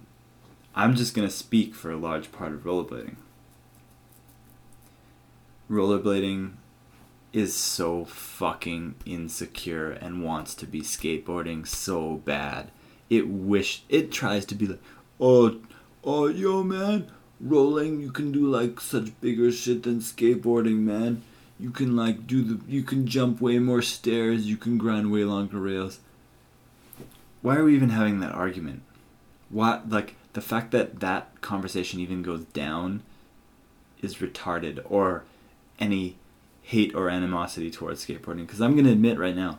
I'm just to speak for a large part of rollerblading. Rollerblading is so fucking insecure and wants to be skateboarding so bad it wish it tries to be like, oh, oh, yo, man, rolling, you can do like such bigger shit than skateboarding, man. You can like do the, you can jump way more stairs, you can grind way longer rails. Why are we even having that argument? What, like, the fact that that conversation even goes down is retarded, or any hate or animosity towards skateboarding. Because I'm going to admit right now,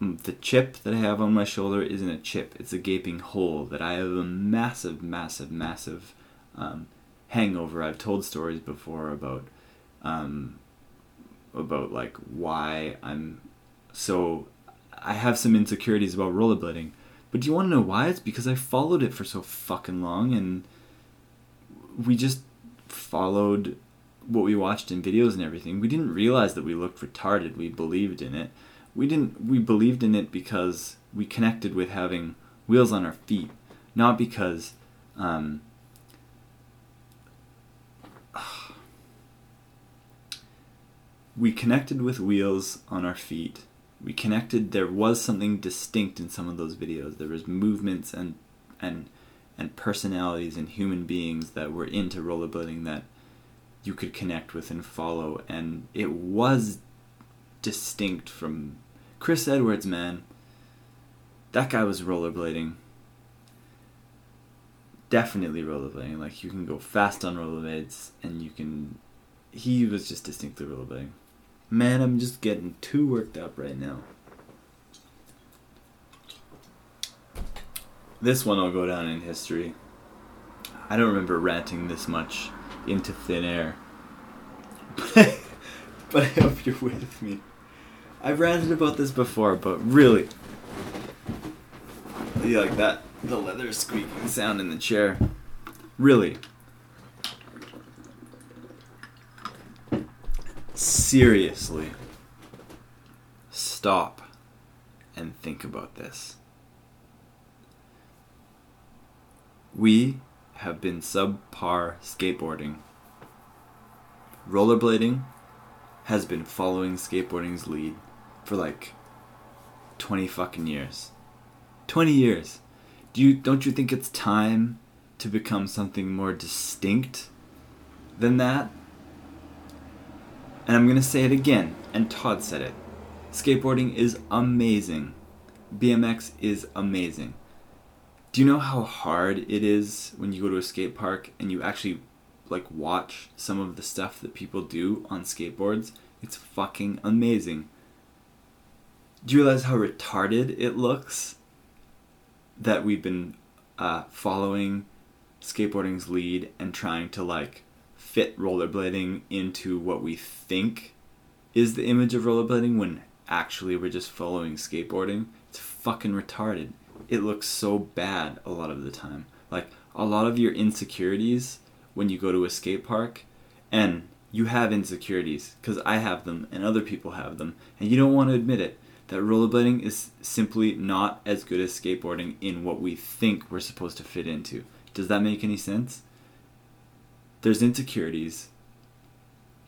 the chip that I have on my shoulder isn't a chip, it's a gaping hole that I have a massive, massive, massive um, hangover. I've told stories before about um, about like why I'm so I have some insecurities about rollerblading. But do you want to know why? It's because I followed it for so fucking long and we just followed what we watched in videos and everything. We didn't realize that we looked retarded. We believed in it we didn't we believed in it because we connected with having wheels on our feet, not because um, <sighs> we connected with wheels on our feet. We connected. There was something distinct in some of those videos. There was movements and and and personalities and human beings that were into rollerblading that you could connect with and follow. And it was distinct from Chris Edwards, man. That guy was rollerblading. Definitely rollerblading. Like you can go fast on rollerblades, and you can. He was just distinctly rollerblading. Man, I'm just getting too worked up right now. This one will go down in history. I don't remember ranting this much into thin air. <laughs> but I hope you're with me. I've ranted about this before, but really, you like that the leather squeaking sound in the chair. Really, seriously, stop and think about this. We have been subpar skateboarding. Rollerblading has been following skateboarding's lead for like 20 fucking years. 20 years. Do you don't you think it's time to become something more distinct than that? And I'm going to say it again, and Todd said it. Skateboarding is amazing. BMX is amazing. Do you know how hard it is when you go to a skate park and you actually like watch some of the stuff that people do on skateboards? It's fucking amazing. Do you realize how retarded it looks? That we've been uh, following skateboarding's lead and trying to like fit rollerblading into what we think is the image of rollerblading when actually we're just following skateboarding. It's fucking retarded. It looks so bad a lot of the time. Like a lot of your insecurities when you go to a skate park and you have insecurities because I have them and other people have them and you don't want to admit it that rollerblading is simply not as good as skateboarding in what we think we're supposed to fit into. Does that make any sense? There's insecurities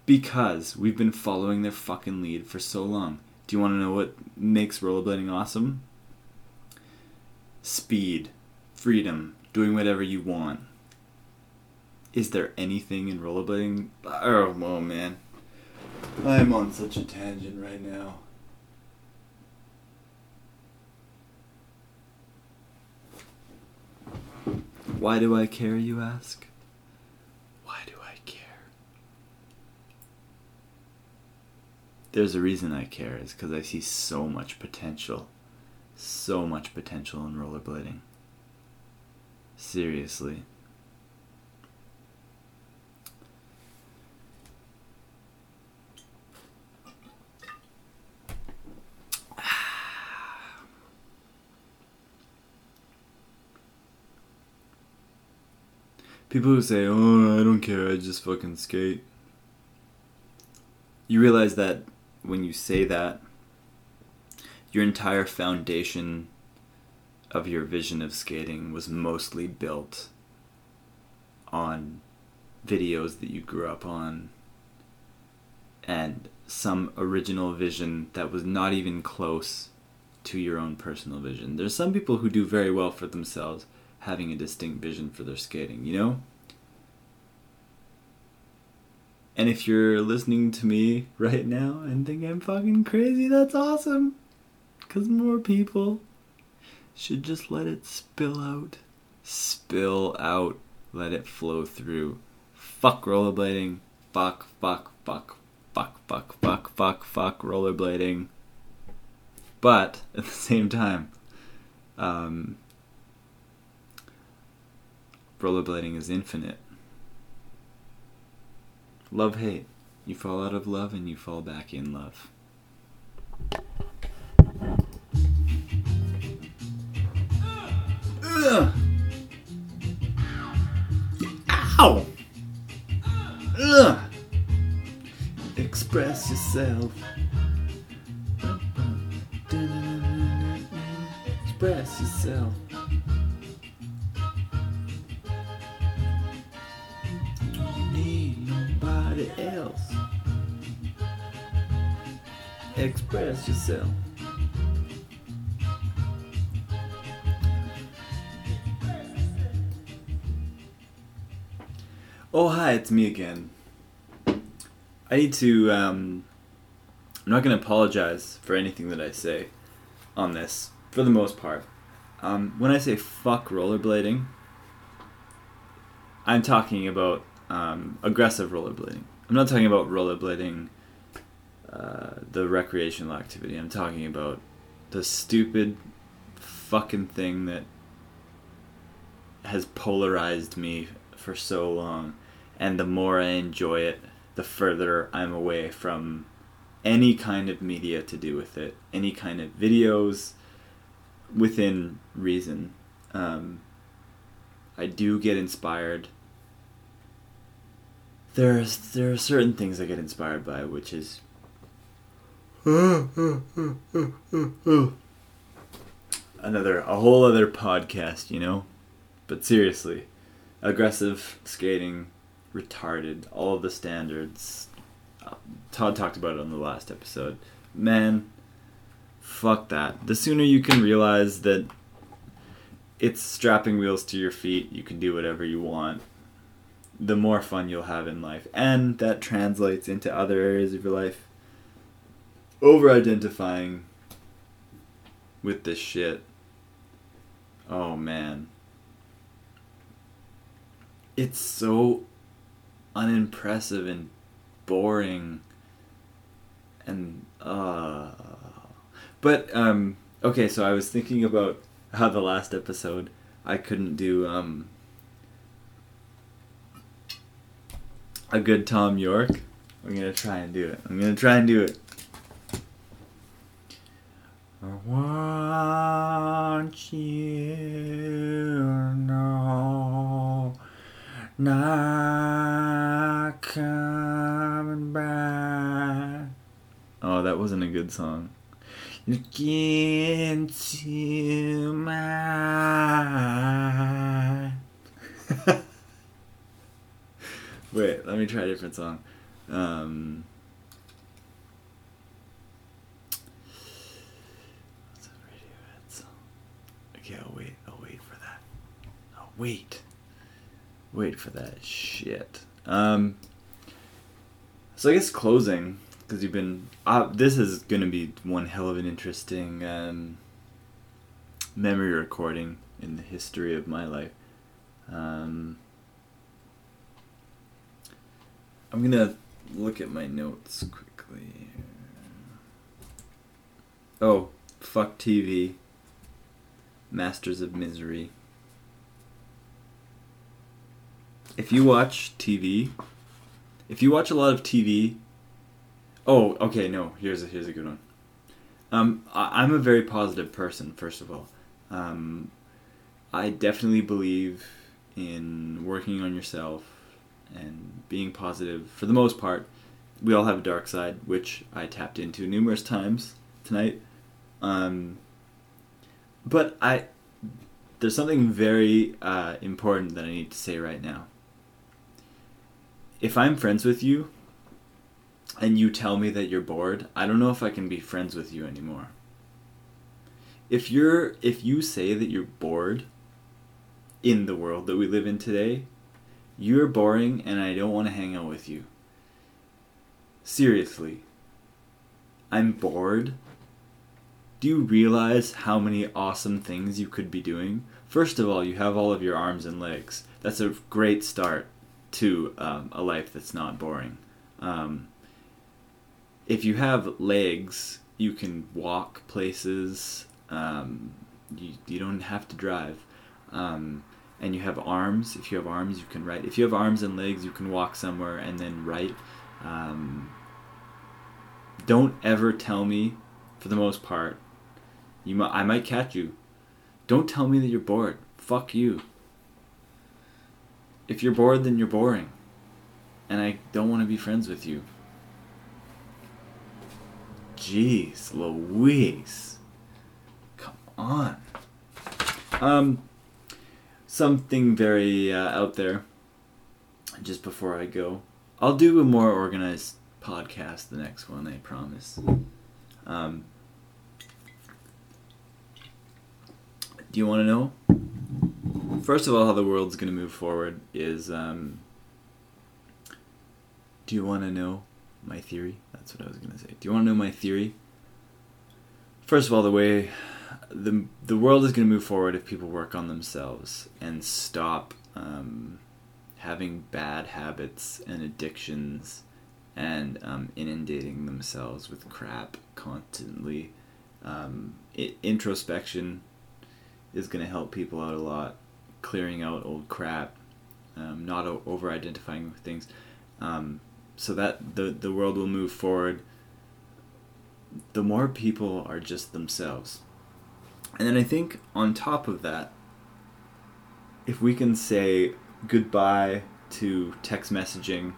because we've been following their fucking lead for so long. Do you want to know what makes rollerblading awesome? Speed, freedom, doing whatever you want. Is there anything in rollerblading? Oh, oh man. I'm on such a tangent right now. Why do I care, you ask? Why do I care? There's a reason I care, is because I see so much potential. So much potential in rollerblading. Seriously. People who say, "Oh, I don't care. I just fucking skate." You realize that when you say that, your entire foundation of your vision of skating was mostly built on videos that you grew up on and some original vision that was not even close to your own personal vision. There's some people who do very well for themselves having a distinct vision for their skating, you know? And if you're listening to me right now and think I'm fucking crazy, that's awesome. Because more people should just let it spill out. Spill out. Let it flow through. Fuck rollerblading. Fuck, fuck, fuck, fuck, fuck, fuck, fuck, fuck rollerblading. But at the same time, um, rollerblading is infinite. Love hate. You fall out of love and you fall back in love. Ugh. Ow! Ugh. Express yourself. Express yourself. Express yourself. Oh, hi, it's me again. I need to, um, I'm not going to apologize for anything that I say on this, for the most part. Um, when I say fuck rollerblading, I'm talking about um, aggressive rollerblading. I'm not talking about rollerblading, uh, the recreational activity. I'm talking about the stupid fucking thing that has polarized me for so long. And the more I enjoy it, the further I'm away from any kind of media to do with it, any kind of videos within reason. Um, I do get inspired. There's there are certain things I get inspired by, which is another a whole other podcast, you know. But seriously, aggressive skating, retarded, all the standards. Todd talked about it on the last episode. Man, fuck that. The sooner you can realize that it's strapping wheels to your feet, you can do whatever you want. the more fun you'll have in life. And that translates into other areas of your life. Over identifying with this shit. Oh man. It's so unimpressive and boring and uh but um okay so i was thinking about how the last episode i couldn't do um a good Thom Yorke i'm gonna try and do it i'm gonna try and do it I want you to know not coming back. Oh, that wasn't a good song. Look into my. <laughs> Wait, let me try a different song. Um, what's a Radiohead song? Okay, I'll wait. I'll wait for that. I'll wait. Wait for that shit. Um. So I guess closing because you've been. Uh, this is gonna be one hell of an interesting um, memory recording in the history of my life. Um, I'm gonna look at my notes quickly. Oh, fuck TV. Masters of Misery. If you watch TV, if you watch a lot of TV, oh, okay, no, here's a here's a good one. Um, I, I'm a very positive person. First of all, um, I definitely believe in working on yourself and being positive. For the most part, we all have a dark side, which I tapped into numerous times tonight. Um, but I, there's something very uh, important that I need to say right now. If I'm friends with you, and you tell me that you're bored, I don't know if I can be friends with you anymore. If you're if you say that you're bored in the world that we live in today, you're boring and I don't want to hang out with you. Seriously. I'm bored. Do you realize how many awesome things you could be doing? First of all, you have all of your arms and legs. That's a great start to um, a life that's not boring. Um, if you have legs, you can walk places. Um, you, you don't have to drive. Um, and you have arms. If you have arms, you can write. If you have arms and legs, you can walk somewhere and then write. Um, don't ever tell me, for the most part, you mi- I might catch you. Don't tell me that you're bored. Fuck you. If you're bored, then you're boring. And I don't want to be friends with you. Jeez, Louise. Come on. Um, something very uh, out there. Just before I go, I'll do a more organized podcast. The next one, I promise. Um, do you want to know? First of all, how the world's going to move forward is. Um, do you want to know my theory? That's what I was going to say. Do you want to know my theory? First of all, the way the the world is going to move forward if people work on themselves and stop um, having bad habits and addictions and um, inundating themselves with crap constantly. Um, i introspection is going to help people out a lot, clearing out old crap, um, not o- over identifying with things. Um, so that the the world will move forward. The more people are just themselves. And then I think on top of that, if we can say goodbye to text messaging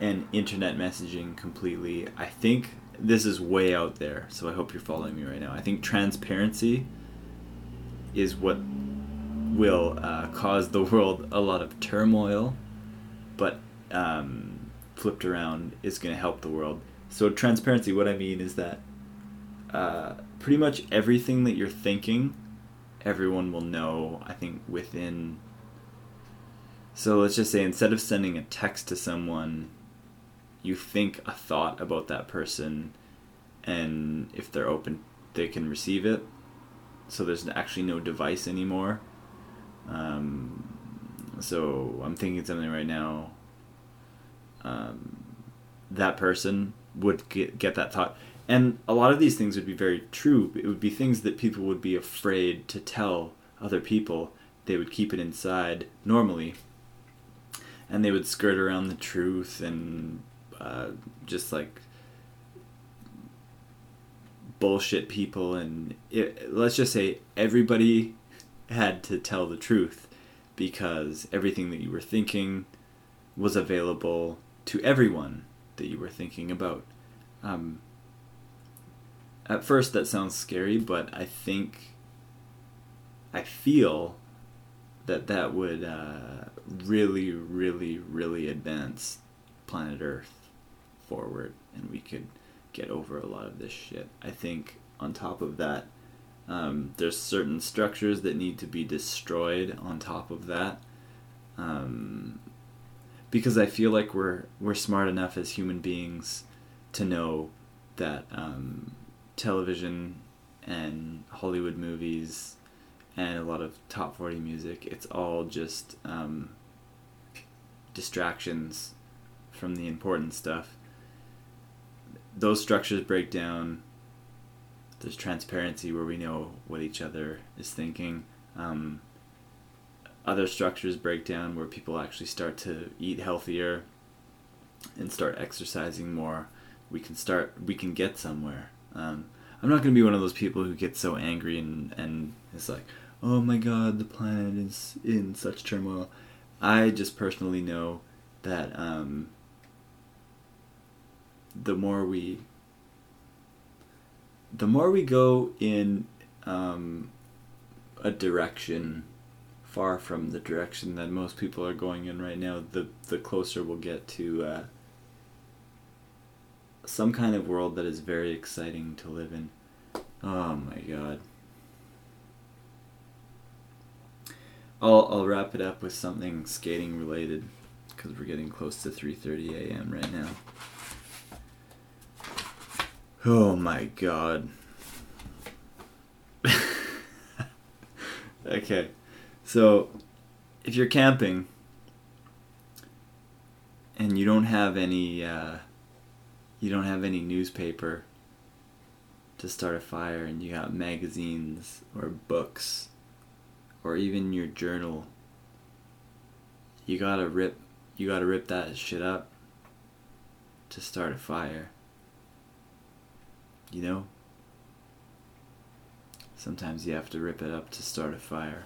and internet messaging completely, I think this is way out there. So I hope you're following me right now. I think transparency is what will uh, cause the <laughs> world a lot of turmoil, but um, flipped around is going to help the world. So transparency, what I mean is that uh, pretty much everything that you're thinking, everyone will know. I think within So let's just say instead of sending a text to someone, you think a thought about that person, and if they're open, they can receive it. So there's actually no device anymore. Um, so I'm thinking something right now. Um, that person would get, get that thought. And a lot of these things would be very true. It would be things that people would be afraid to tell other people. They would keep it inside normally. And they would skirt around the truth and uh, just like bullshit people. And it, let's just say everybody had to tell the truth because everything that you were thinking was available to everyone that you were thinking about. Um, at first, that sounds scary, but I think, I feel that that would uh, really, really, really advance planet Earth forward, and we could get over a lot of this shit. I think on top of that, um, there's certain structures that need to be destroyed on top of that. Um, because I feel like we're we're smart enough as human beings to know that um, television and Hollywood movies and a lot of top 40 music it's all just um, distractions from the important stuff those structures break down there's transparency where we know what each other is thinking. Um, other structures break down where people actually start to eat healthier and start exercising more. We can start we can get somewhere. Um, i'm not going to be one of those people who gets so angry and and is like oh my god the planet is in such turmoil. I just personally know that um, the more we the more we go in um, a direction far from the direction that most people are going in right now, the the closer we'll get to uh, some kind of world that is very exciting to live in. Oh my god. I'll I'll wrap it up with something skating related because we're getting close to 3:30 a.m. right now. Oh my god. <laughs> okay. So, if you're camping and you don't have any uh, you don't have any newspaper to start a fire and you got magazines or books or even your journal you got to rip you got to rip that shit up to start a fire you know? Sometimes you have to rip it up to start a fire.